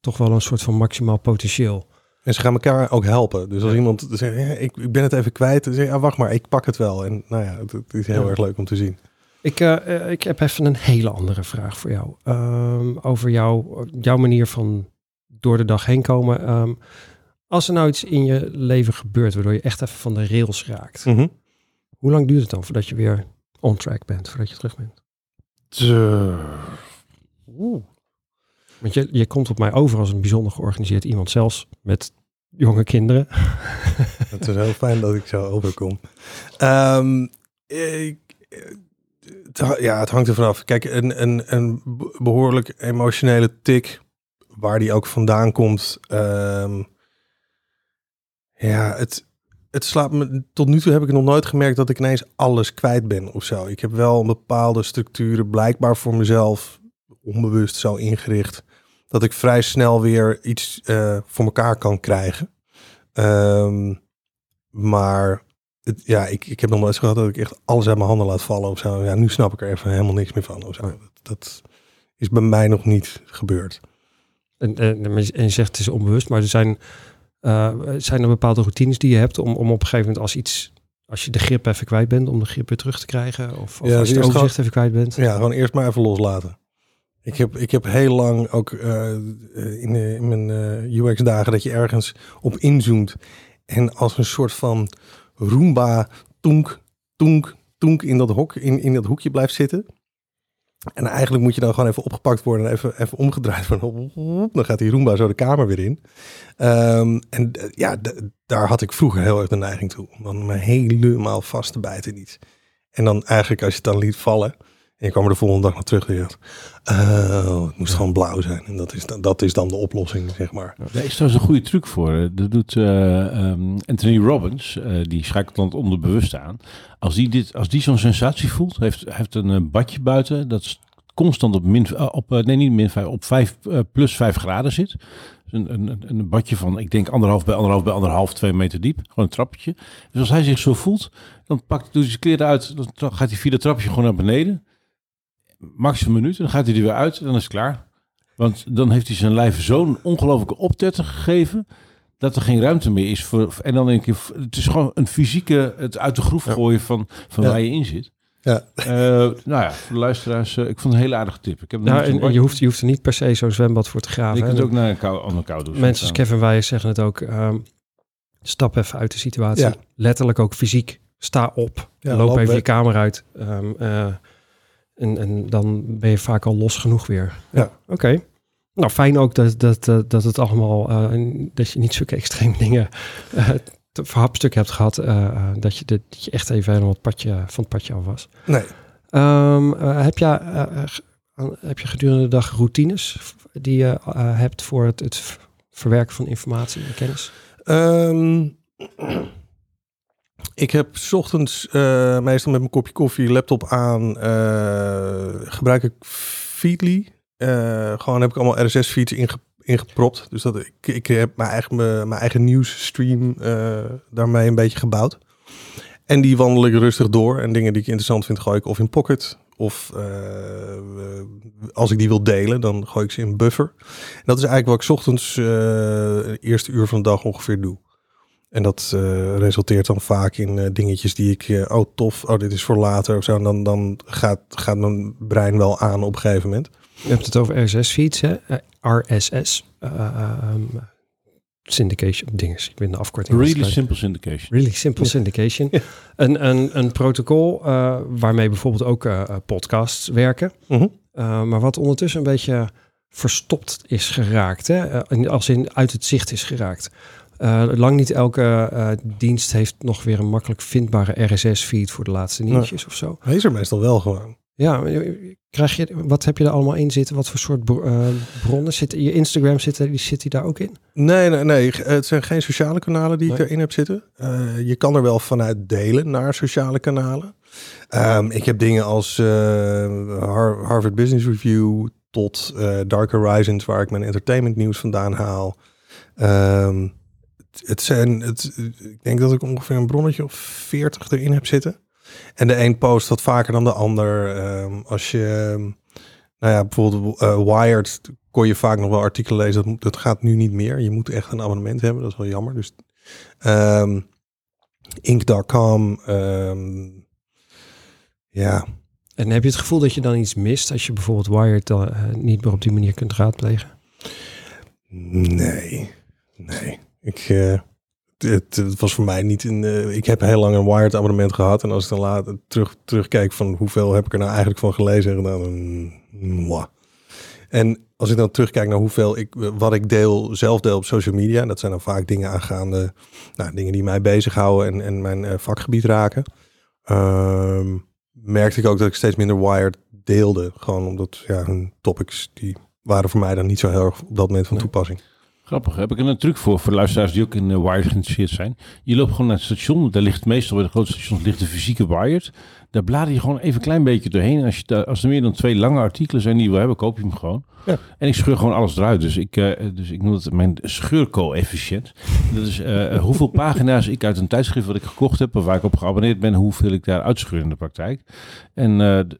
toch wel een soort van maximaal potentieel. En ze gaan elkaar ook helpen. Dus als iemand zegt, ja, ik, ik ben het even kwijt. Dan zeg je, ja, wacht maar, ik pak het wel. En nou ja, het, is heel erg leuk om te zien. Ik, uh, ik heb even een hele andere vraag voor jou. Um, over jou, jouw manier van door de dag heen komen. Um, als er nou iets in je leven gebeurt waardoor je echt even van de rails raakt. Mm hoe lang duurt het dan voordat je weer on track bent, voordat je terug bent? Oeh. Want je, je komt op mij over als een bijzonder georganiseerd iemand, zelfs met jonge kinderen. *laughs* Het is heel fijn dat ik zo overkom. Um, ik, het, ja, het hangt er vanaf. Kijk, een, een, een behoorlijk emotionele tik, waar die ook vandaan komt. Um, ja, het, het slaat me, tot nu toe heb ik nog nooit gemerkt dat ik ineens alles kwijt ben of zo. Ik heb wel bepaalde structuren blijkbaar voor mezelf onbewust zo ingericht dat ik vrij snel weer iets uh, voor elkaar kan krijgen. Um, maar het, ja, ik, ik heb nog nooit gehad dat ik echt alles uit mijn handen laat vallen of zo. Ja, nu snap ik er even helemaal niks meer van of. Dat, dat is bij mij nog niet gebeurd. En, en, en je zegt het is onbewust, maar er zijn uh, zijn er bepaalde routines die je hebt om, om op een gegeven moment als iets, als je de grip even kwijt bent, om de grip weer terug te krijgen? Of, of ja, als je het overzicht even kwijt bent? Ja, gewoon eerst maar even loslaten. Ik heb, ik heb heel lang ook in, in, mijn UX-dagen dat je ergens op inzoomt en als een soort van Roomba, tonk, tonk, tonk in dat, hok, in, in dat hoekje blijft zitten. En eigenlijk moet je dan gewoon even opgepakt worden en even, even omgedraaid worden. Dan gaat die Roomba zo de kamer weer in. Ehm, en ja, daar had ik vroeger heel erg de neiging toe. Om dan me helemaal vast te bijten iets. En dan eigenlijk als je het dan liet vallen, en je kwam er de volgende dag naar terug en je dacht, oh, het moest gewoon blauw zijn. En dat is, dan, dat is dan de oplossing, zeg maar. Daar is trouwens een goede truc voor. Dat doet uh, um, Anthony Robbins, uh, die schakelt dan onderbewust aan. Als die, dit, als die zo'n sensatie voelt, heeft, heeft een badje buiten, dat constant op min, op, nee niet min 5, op 5 plus 5 graden zit. Dus een, een, een badje van, ik denk anderhalf bij anderhalf bij anderhalf, twee meter diep. Gewoon een trappetje. Dus als hij zich zo voelt, dan pakt hij zijn kleren uit, dan gaat hij via dat trapje gewoon naar beneden maximum een minuut. Dan gaat hij er weer uit en dan is het klaar. Want dan heeft hij zijn lijf zo'n ongelofelijke optetter gegeven dat er geen ruimte meer is voor. En dan denk je, het is gewoon een fysieke, het uit de groef gooien van, van waar je in zit. Ja. Uh, nou ja, voor de luisteraars, uh, ik vond een hele aardige tip. Ik heb nou, en, je, hoeft, je hoeft er niet per se zo'n zwembad voor te graven. Je kunt ook naar een kou, andere koude Mensen als Kevin Wij zeggen het ook. Um, stap even uit de situatie. Ja. Letterlijk ook fysiek. Sta op. Ja, loop even je kamer uit. Um, uh, en, en dan ben je vaak al los genoeg weer. Ja. Oké. Nou, fijn ook dat, dat, dat, dat het allemaal, uh, dat je niet zulke *laughs* extreme dingen uh, te verhapstuk hebt gehad. Uh, dat, je, dat je echt even helemaal het padje, van het padje af was. Nee. Um, heb, je, heb je gedurende de dag routines die je hebt voor het, het verwerken van informatie en kennis? Um, ik heb s ochtends uh, meestal met mijn kopje koffie, laptop aan, uh, gebruik ik Feedly. Uh, gewoon heb ik allemaal RSS-feeds inge ingepropt. Dus dat ik, ik heb mijn eigen, mijn eigen nieuwsstream daarmee een beetje gebouwd. En die wandel ik rustig door. En dingen die ik interessant vind, gooi ik of in Pocket. Of als ik die wil delen, dan gooi ik ze in Buffer. Dat is eigenlijk wat ik ochtends, de eerste uur van de dag ongeveer doe. En dat uh, resulteert dan vaak in uh, dingetjes die ik, uh, oh tof, oh dit is voor later of zo. En dan, dan gaat, gaat mijn brein wel aan op een gegeven moment. Je hebt het over RSS-feeds, hè? RSS. Um, syndication dinges. Ik ben de afkorting. Really simple syndication. Really simple syndication. een, een, een protocol waarmee bijvoorbeeld ook podcasts werken. -huh. Mhm. maar wat ondertussen een beetje verstopt is geraakt. Hè? als in uit het zicht is geraakt. Uh, lang niet elke uh, dienst heeft nog weer een makkelijk vindbare RSS-feed voor de laatste nieuwtjes nee. of zo. Hij is er meestal wel gewoon. Ja, krijg je, wat heb je er allemaal in zitten? Wat voor soort uh, bronnen zitten? Je Instagram zit, die zit die daar ook in? Nee, nee, nee. Het zijn geen sociale kanalen die nee. ik erin heb zitten. je kan er wel vanuit delen naar sociale kanalen. Um, ik heb dingen als Harvard Business Review tot Dark Horizons, waar ik mijn entertainment nieuws vandaan haal. Um, het zijn, het, ik denk dat ik ongeveer een bronnetje of 40 erin heb zitten. En de een post wat vaker dan de ander. Um, als je, nou ja, bijvoorbeeld uh, Wired kon je vaak nog wel artikelen lezen. Dat, dat gaat nu niet meer. Je moet echt een abonnement hebben. Dat is wel jammer. Dus um, Ink.com. Um, ja. En heb je het gevoel dat je dan iets mist als je bijvoorbeeld Wired uh, niet meer op die manier kunt raadplegen? Nee, nee. Ik, uh, het, het, was voor mij niet een. Uh, ik heb heel lang een Wired abonnement gehad. En als ik dan later terug, terugkijk van hoeveel heb ik er nou eigenlijk van gelezen, dan. Um, en als ik dan terugkijk naar hoeveel ik, wat ik deel, zelf deel op social media, dat zijn dan vaak dingen aangaande, nou, dingen die mij bezighouden en, en mijn uh, vakgebied raken. Um, merkte ik ook dat ik steeds minder Wired deelde. Gewoon omdat ja, hun topics die waren voor mij dan niet zo heel erg op dat moment van nee. toepassing. Grappig. Heb ik een truc voor, voor luisteraars die ook in uh, Wired geïnteresseerd zijn. Je loopt gewoon naar het station. Daar ligt meestal bij de grote stations ligt de fysieke Wired. Daar blader je gewoon even een klein beetje doorheen. En als, je daar, als er meer dan twee lange artikelen zijn die je wil hebben, koop je hem gewoon. Ja. En ik scheur gewoon alles eruit. Dus ik, uh, dus ik noem het mijn scheurcoëfficiënt. Dat is uh, hoeveel pagina's ik uit een tijdschrift wat ik gekocht heb, of waar ik op geabonneerd ben, hoeveel ik daar uitscheur in de praktijk. En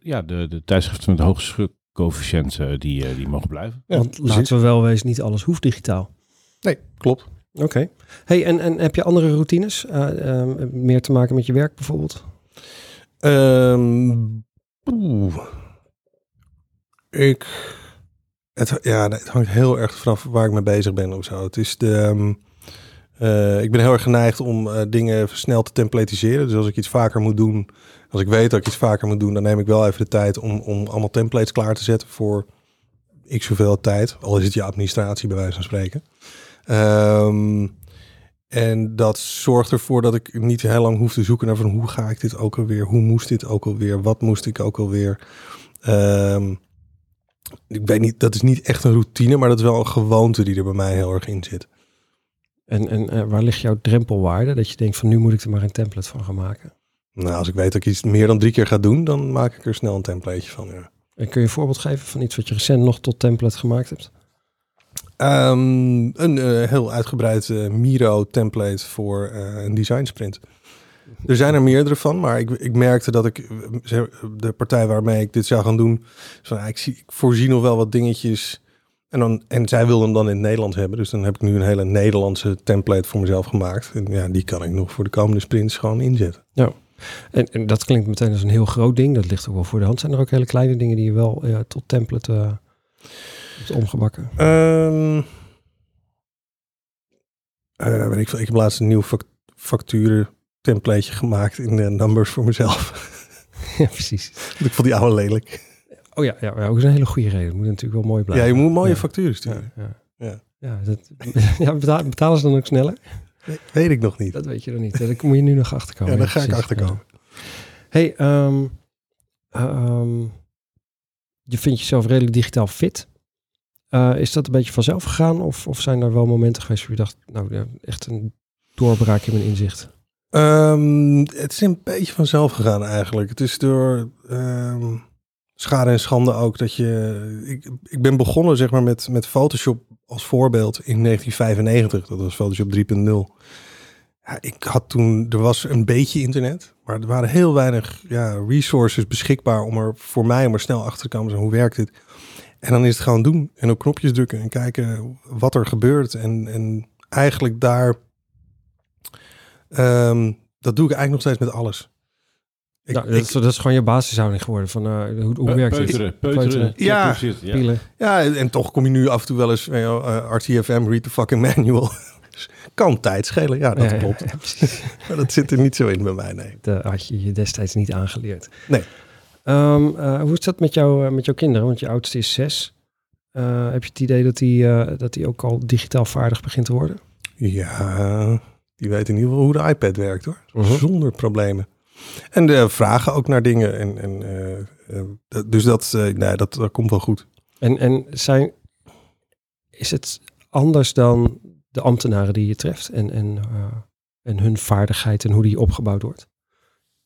ja, de, de tijdschriften met de hoogste scheurcoëfficiënt, die, die mogen blijven. Ja, Want laten we wel wezen, niet alles hoeft digitaal. Nee, klopt. Oké. Okay. Hey, en, en heb je andere routines? Uh, uh, meer te maken met je werk bijvoorbeeld? Um, ik Het, ja, het hangt heel erg vanaf waar ik mee bezig ben of zo. Het is de... Ehm, ik ben heel erg geneigd om dingen snel te templatiseren. Dus als ik iets vaker moet doen, als ik weet dat ik iets vaker moet doen, dan neem ik wel even de tijd om, om allemaal templates klaar te zetten voor ik zoveel tijd. Al is het je administratie bij wijze van spreken. Um, en dat zorgt ervoor dat ik niet heel lang hoef te zoeken naar van hoe ga ik dit ook alweer, hoe moest dit ook alweer, wat moest ik ook alweer. Um, ik weet niet, dat is niet echt een routine, maar dat is wel een gewoonte die er bij mij heel erg in zit. En, en uh, waar ligt jouw drempelwaarde? Dat je denkt van nu moet ik er maar een template van gaan maken. Nou, als ik weet dat ik iets meer dan drie keer ga doen, dan maak ik er snel een templateje van. Ja. En kun je een voorbeeld geven van iets wat je recent nog tot template gemaakt hebt? Um, een uh, heel uitgebreid uh, Miro-template voor uh, een design sprint. Er zijn er meerdere van, maar ik, ik merkte dat ik de partij waarmee ik dit zou gaan doen, ik, zie, voorzie nog wel wat dingetjes. En, dan, en zij wilden hem dan in het hebben, dus dan heb ik nu een hele Nederlandse template voor mezelf gemaakt. En ja, die kan ik nog voor de komende sprints gewoon inzetten. Ja. En, en dat klinkt meteen als een heel groot ding. Dat ligt ook wel voor de hand. Zijn er ook hele kleine dingen die je wel tot template omgebakken? Um, uh, ik, ik heb laatst een nieuw facturen templateje gemaakt in de numbers voor mezelf. *laughs* ja, precies. ik vond die oude lelijk. Oh ja, ja, ja, ook een hele goede reden. Het moet natuurlijk wel mooi blijven. Ja, je moet mooie facturen sturen. Ja, ja. ja. dat, *laughs* ja betalen, betalen ze dan ook sneller? weet ik nog niet. Dat weet je nog niet. Daar moet je nu nog achterkomen. Ja, daar ga ik achterkomen. Hey, um, um, je vindt jezelf redelijk digitaal fit. Uh, is dat een beetje vanzelf gegaan? Of, of zijn er wel momenten geweest waar je dacht, nou echt een doorbraak in mijn inzicht? Um, het is een beetje vanzelf gegaan eigenlijk. Het is door um, schade en schande ook dat je... Ik, ik ben begonnen zeg maar met, met Photoshop als voorbeeld in 1995. Dat was Photoshop 3.0. Ja, ik had toen, er was een beetje internet, maar er waren heel weinig ja, resources beschikbaar om er voor mij om er snel achter te komen. Hoe werkt dit? En dan is het gewoon doen en op knopjes drukken en kijken wat er gebeurt. En, en eigenlijk daar, um, dat doe ik eigenlijk nog steeds met alles. Ik, dat, is, dat, is, gewoon je basishouding geworden van uh, hoe, hoe werkt peuteren, het? Peuteren, ja, ja. ja, en toch kom je nu af en toe wel eens uh, eh, RTFM, read the fucking manual. *laughs* kan tijd schelen, ja, dat klopt. *laughs* Ja, maar dat zit er niet zo in bij mij, nee. Dat had je je destijds niet aangeleerd. Nee. Um, uh, hoe is dat met, jou, uh, met jouw kinderen? Want je oudste is zes. Uh, heb je het idee dat hij dat die ook al digitaal vaardig begint te worden? Ja, die weet in ieder geval hoe de iPad werkt hoor. -huh. Zonder problemen. En de vragen ook naar dingen. En, en, dus dat, nee, dat, dat komt wel goed. En, en zijn, is het anders dan de ambtenaren die je treft en, en, en hun vaardigheid en hoe die opgebouwd wordt?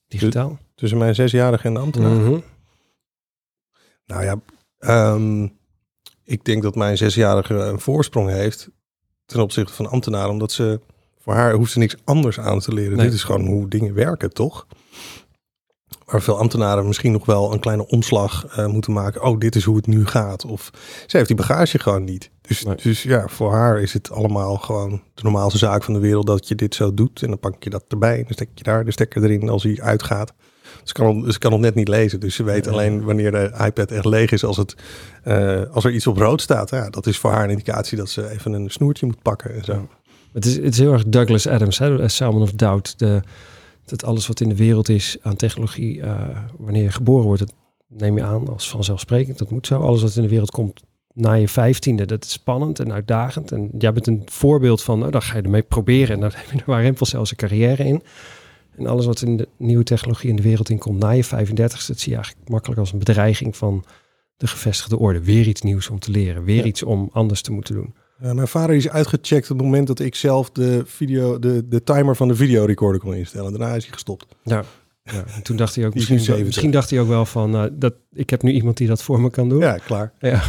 Digitaal? Tussen mijn zesjarige en de ambtenaar? Mhm. Nou ja, um, ik denk dat mijn zesjarige een voorsprong heeft ten opzichte van ambtenaren, omdat ze voor haar hoeft ze niks anders aan te leren. Dit is gewoon hoe dingen werken, toch? Waar veel ambtenaren misschien nog wel een kleine omslag uh, moeten maken. Oh, dit is hoe het nu gaat. Of ze heeft die bagage gewoon niet. Dus, dus ja, voor haar is het allemaal gewoon de normaalste zaak van de wereld dat je dit zo doet. En dan pak je dat erbij en dan stek je daar de stekker erin als hij uitgaat. Ze kan, ze kan nog net niet lezen. Dus ze weet alleen wanneer de iPad echt leeg is als, het, uh, als er iets op rood staat. Ja, dat is voor haar een indicatie dat ze even een snoertje moet pakken en zo. Het is, het is heel erg Douglas Adams, hè? Salmon of Doubt. De, dat alles wat in de wereld is aan technologie, uh, wanneer je geboren wordt, dat neem je aan als vanzelfsprekend. Dat moet zo. Alles wat in de wereld komt na je vijftiende, dat is spannend en uitdagend. En jij bent een voorbeeld van, nou, dan ga je ermee proberen. En dan *laughs* heb je er maar zelfs een carrière in. En alles wat in de nieuwe technologie in de wereld in komt na je 35 dat zie je eigenlijk makkelijk als een bedreiging van de gevestigde orde. Weer iets nieuws om te leren, weer iets om anders te moeten doen. Ja, mijn vader is uitgecheckt op het moment dat ik zelf de, video, de, de timer van de videorecorder kon instellen. Daarna is hij gestopt. Ja, ja en toen dacht hij ook, misschien, misschien dacht hij ook wel van, uh, dat, ik heb nu iemand die dat voor me kan doen. Ja, klaar. Ja.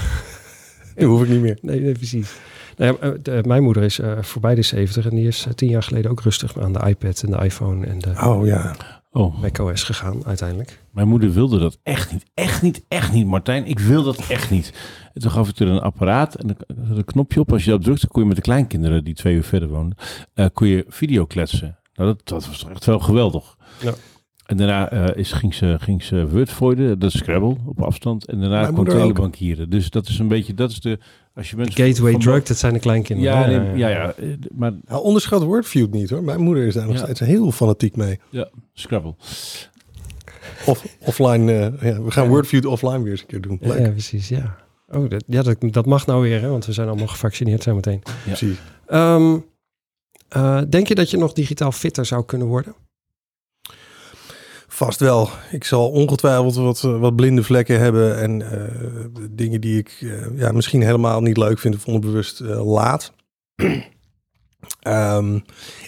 *laughs* nu hoef ik niet meer. Nee, nee precies. Nou ja, de, mijn moeder is uh, voorbij de 70 en die is uh, tien jaar geleden ook rustig aan de iPad en de iPhone en de oh, ja. oh. macOS gegaan uiteindelijk. Mijn moeder wilde dat echt niet, echt niet, echt niet, Martijn. Ik wil dat echt niet. En toen gaf ik er een apparaat en een, knopje op. Als je dat drukte, kon je met de kleinkinderen die twee uur verder woonden, uh, kon je video kletsen. Nou, dat, dat was toch echt wel geweldig. Ja. En daarna is, ging, ze, ging ze Wordvoiden, dat is Scrabble op afstand. En daarna kwam telebankieren. Dus dat is een beetje, dat is de... Als je mensen Gateway drug, dat zijn de kleinkinderen. Ja, ja, ja, maar... Nou, onderschat Wordfeud niet hoor. Mijn moeder is daar nog steeds heel fanatiek mee. Ja, Scrabble. Of offline, ja, we gaan Wordfeud offline weer eens een keer doen. Ja, precies, ja. Oh, dat, ja, dat, dat mag nou weer, hè, want we zijn allemaal gevaccineerd zometeen. Ja. Precies. Um, denk je dat je nog digitaal fitter zou kunnen worden? Vast wel. Ik zal ongetwijfeld wat, eh, wat blinde vlekken hebben en uh, dingen die ik uh, ja, misschien helemaal niet leuk vind of onbewust laat. um,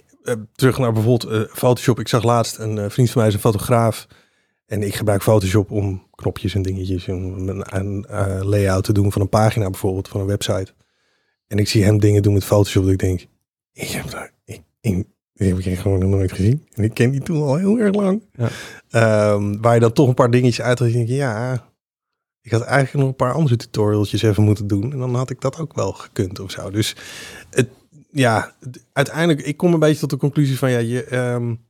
*clears throat* terug naar bijvoorbeeld Photoshop. Ik zag laatst een vriend van mij is een fotograaf. En ik gebruik Photoshop om knopjes en dingetjes, om een, een layout te doen van een pagina bijvoorbeeld, van een website. En ik zie hem dingen doen met Photoshop dat ik denk, ik heb daar, ik, ik, die heb ik gewoon nog nooit gezien. En ik ken die tool al heel erg lang. Ja. Ehm, waar je dan toch een paar dingetjes uit denk je, ja, ik had eigenlijk nog een paar andere tutorialtjes even moeten doen. En dan had ik dat ook wel gekund of zo. Dus het, ja, uiteindelijk, ik kom een beetje tot de conclusie van, ja, je, um,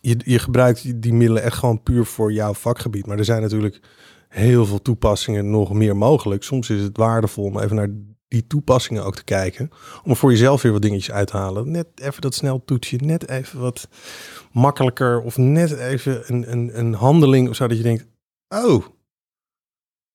je, je gebruikt die middelen echt gewoon puur voor jouw vakgebied. Maar er zijn natuurlijk heel veel toepassingen nog meer mogelijk. Soms is het waardevol om even naar die toepassingen ook te kijken. Om voor jezelf weer wat dingetjes uit te halen. Net even dat snel toetsje, net even wat makkelijker. Of net even een, een, een handeling of zo dat je denkt, oh,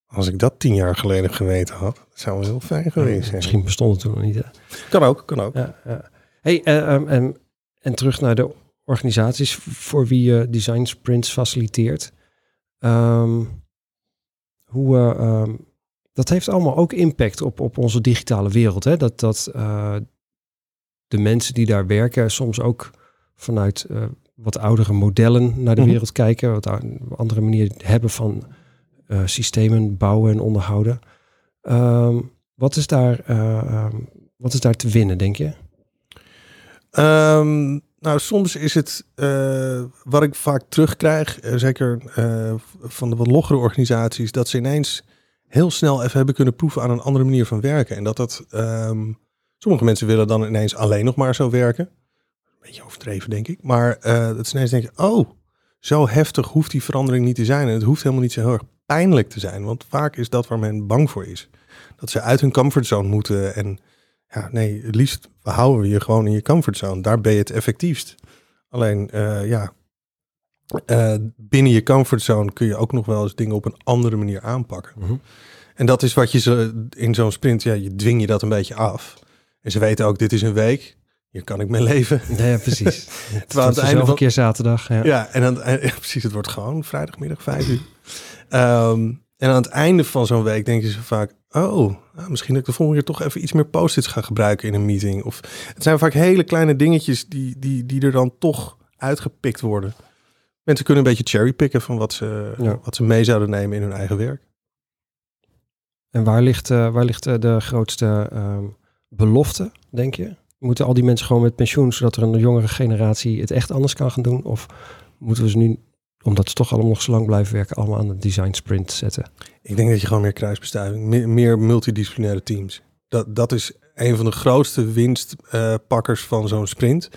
als ik dat tien jaar geleden geweten had, zou wel heel fijn geweest zijn. Misschien bestond het toen nog niet. Hè? Kan ook, kan ook. Ja, ja. Hey, uh, um, en terug naar de organisaties voor wie je design sprints faciliteert. Um, hoe, uh, dat heeft allemaal ook impact op, op onze digitale wereld. Hè? Dat, dat uh, de mensen die daar werken soms ook vanuit uh, wat oudere modellen naar de mhm. wereld kijken. Wat andere manier hebben van uh, systemen bouwen en onderhouden. Um, wat, is daar, um, wat is daar te winnen, denk je? Um, nou, soms is het wat ik vaak terugkrijg, zeker van de wat loggere organisaties, dat ze ineens heel snel even hebben kunnen proeven aan een andere manier van werken. En dat dat, um, sommige mensen willen dan ineens alleen nog maar zo werken. Een beetje overdreven, denk ik. Maar uh, dat ze ineens denken, oh, zo heftig hoeft die verandering niet te zijn. En het hoeft helemaal niet zo heel erg pijnlijk te zijn. Want vaak is dat waar men bang voor is. Dat ze uit hun comfortzone moeten. En ja, nee, het liefst houden we je gewoon in je comfortzone. Daar ben je het effectiefst. Alleen, uh, ja, uh, binnen je comfortzone kun je ook nog wel eens dingen op een andere manier aanpakken. Mhm. En dat is wat je ze in zo'n sprint, ja, je dwing je dat een beetje af. En ze weten ook, dit is een week, hier kan ik mijn leven. Ja, precies. *laughs* Terwijl het einde van keer zaterdag. Ja, ja en dan, *laughs* ja, precies, het wordt gewoon vrijdagmiddag vijf uur. Ehm, en aan het einde van zo'n week denken ze vaak, oh, nou, misschien dat ik de volgende keer toch even iets meer post-its ga gebruiken in een meeting. Of het zijn vaak hele kleine dingetjes die, die, die er dan toch uitgepikt worden. Mensen kunnen een beetje cherrypicken van wat ze, wat ze mee zouden nemen in hun eigen werk. En waar ligt, uh, waar ligt uh, de grootste uh, belofte, denk je? Moeten al die mensen gewoon met pensioen, zodat er een jongere generatie het echt anders kan gaan doen? Of moeten we ze nu, omdat ze toch allemaal nog zo lang blijven werken, allemaal aan de design sprint zetten? Ik denk dat je gewoon meer kruisbestuiving, meer, meer multidisciplinaire teams. Dat, dat is een van de grootste winstpakkers van zo'n sprint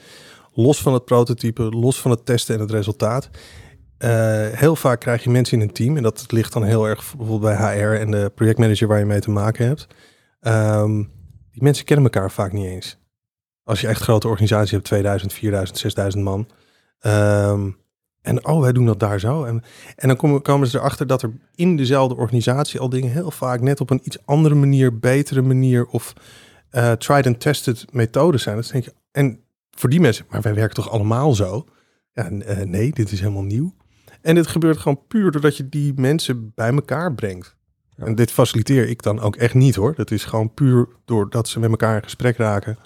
los van het prototype, los van het testen en het resultaat. Uh, heel vaak krijg je mensen in een team, en dat ligt dan heel erg bijvoorbeeld bij HR en de projectmanager waar je mee te maken hebt. Um, die mensen kennen elkaar vaak niet eens. Als je echt grote organisatie hebt, 2000, 4000, 6000 man. Um, en oh, wij doen dat daar zo. En, en dan komen, komen ze erachter dat er in dezelfde organisatie al dingen heel vaak net op een iets andere manier, betere manier of uh, tried and tested methodes zijn. Dat denk je, en voor die mensen, maar wij werken toch allemaal zo? Ja, uh, nee, dit is helemaal nieuw. En dit gebeurt gewoon puur doordat je die mensen bij elkaar brengt. En dit faciliteer ik dan ook echt niet hoor. Dat is gewoon puur doordat ze met elkaar in gesprek raken.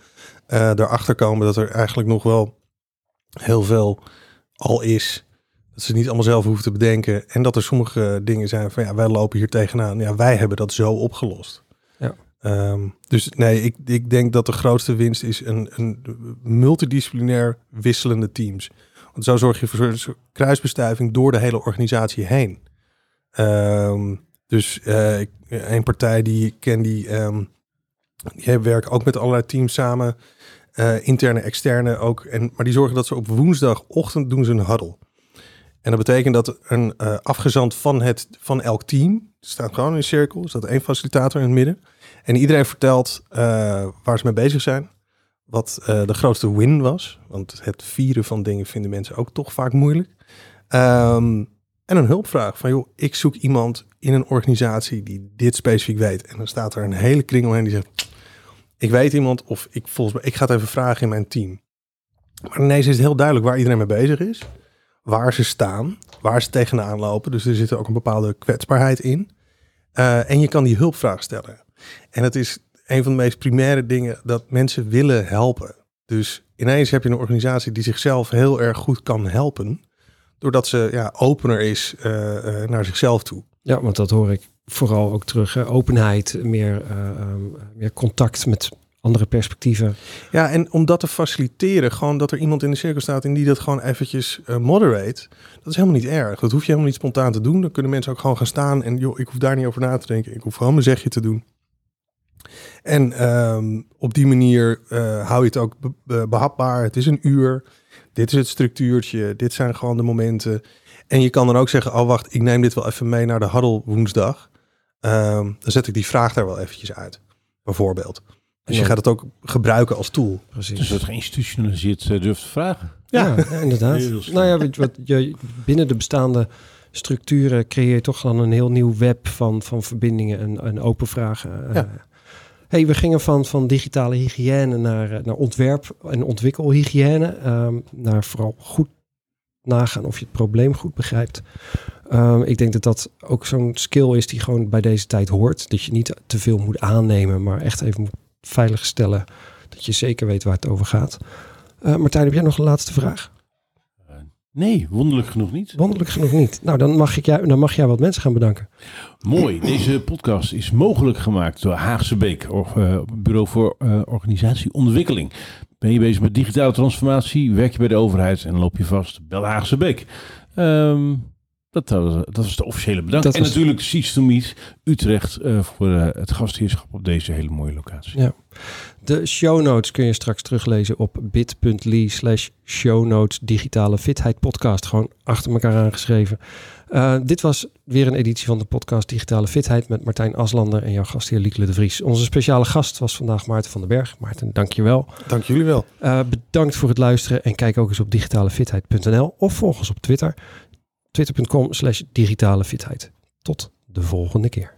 Uh, erachter komen dat er eigenlijk nog wel heel veel al is. Dat ze niet allemaal zelf hoeven te bedenken. En dat er sommige dingen zijn van ja, wij lopen hier tegenaan. Ja, wij hebben dat zo opgelost. Um, dus nee, ik, ik denk dat de grootste winst is een, een multidisciplinair wisselende teams. Want zo zorg je voor kruisbestuiving door de hele organisatie heen. Um, dus uh, een partij die ik ken, die, um, die werken ook met allerlei teams samen. Uh, interne, externe ook. En, maar die zorgen dat ze op woensdagochtend doen ze een huddle. En dat betekent dat een uh, afgezant van, het, van elk team, staat gewoon in een cirkel, staat één facilitator in het midden. En iedereen vertelt uh, waar ze mee bezig zijn, wat uh, de grootste win was. Want het vieren van dingen vinden mensen ook toch vaak moeilijk. Um, en een hulpvraag van, joh, ik zoek iemand in een organisatie die dit specifiek weet. En dan staat er een hele kring omheen die zegt, ik weet iemand of ik volgens mij, ik ga het even vragen in mijn team. Maar ineens is het heel duidelijk waar iedereen mee bezig is, waar ze staan, waar ze tegenaan lopen. Dus er zit ook een bepaalde kwetsbaarheid in. Uh, en je kan die hulpvraag stellen. En het is een van de meest primaire dingen dat mensen willen helpen. Dus ineens heb je een organisatie die zichzelf heel erg goed kan helpen. Doordat ze ja, opener is uh, uh, naar zichzelf toe. Ja, want dat hoor ik vooral ook terug. Hè? Openheid, meer, um, meer contact met andere perspectieven. Ja, en om dat te faciliteren, gewoon dat er iemand in de cirkel staat en die dat gewoon eventjes uh, moderate, dat is helemaal niet erg. Dat hoef je helemaal niet spontaan te doen. Dan kunnen mensen ook gewoon gaan staan en joh, ik hoef daar niet over na te denken. Ik hoef gewoon mijn zegje te doen. En um, op die manier uh, hou je het ook be behapbaar. Het is een uur. Dit is het structuurtje. Dit zijn gewoon de momenten. En je kan dan ook zeggen, oh wacht, ik neem dit wel even mee naar de huddle woensdag. Um, dan zet ik die vraag daar wel eventjes uit. Bijvoorbeeld. Dus je gaat het ook gebruiken als tool. Precies. Dus dat geïnstitutionaliseerd uh, durft te vragen. Ja, ja inderdaad. nou ja, wat, je, binnen de bestaande structuren creëer je toch dan een heel nieuw web van, van verbindingen en, en open vragen. Ja. Hey, we gingen van, van digitale hygiëne naar, eh, naar ontwerp- en ontwikkelhygiëne. Um, naar vooral goed nagaan of je het probleem goed begrijpt. Um, ik denk dat dat ook zo'n skill is die gewoon bij deze tijd hoort. Dat je niet te veel moet aannemen, maar echt even moet veiligstellen dat je zeker weet waar het over gaat. Uh, Martijn, heb jij nog een laatste vraag? Uh, nee, wonderlijk genoeg niet. Wonderlijk genoeg niet. Nou, dan mag, ik jou, dan mag jij wat mensen gaan bedanken. Mooi. Deze podcast is mogelijk gemaakt door Haagse Beek, uh, Bureau voor Organisatieontwikkeling. Ben je bezig met digitale transformatie, werk je bij de overheid en loop je vast, bel Haagse Beek. Um, dat, dat was de officiële bedankt. En was... natuurlijk Meet Utrecht uh, voor uh, het gastheerschap op deze hele mooie locatie. Ja. De show notes kun je straks teruglezen op bit.ly slash show notes digitale fitheid podcast. Gewoon achter elkaar aangeschreven. Uh, dit was weer een editie van de podcast Digitale Fitheid met Martijn Aslander en jouw gastheer Liekele de Vries. Onze speciale gast was vandaag Maarten van den Berg. Maarten, dankjewel. Dank jullie wel. bedankt voor het luisteren en kijk ook eens op digitalefitheid.nl of volg ons op Twitter twitter.com slash digitale fitheid. Tot de volgende keer.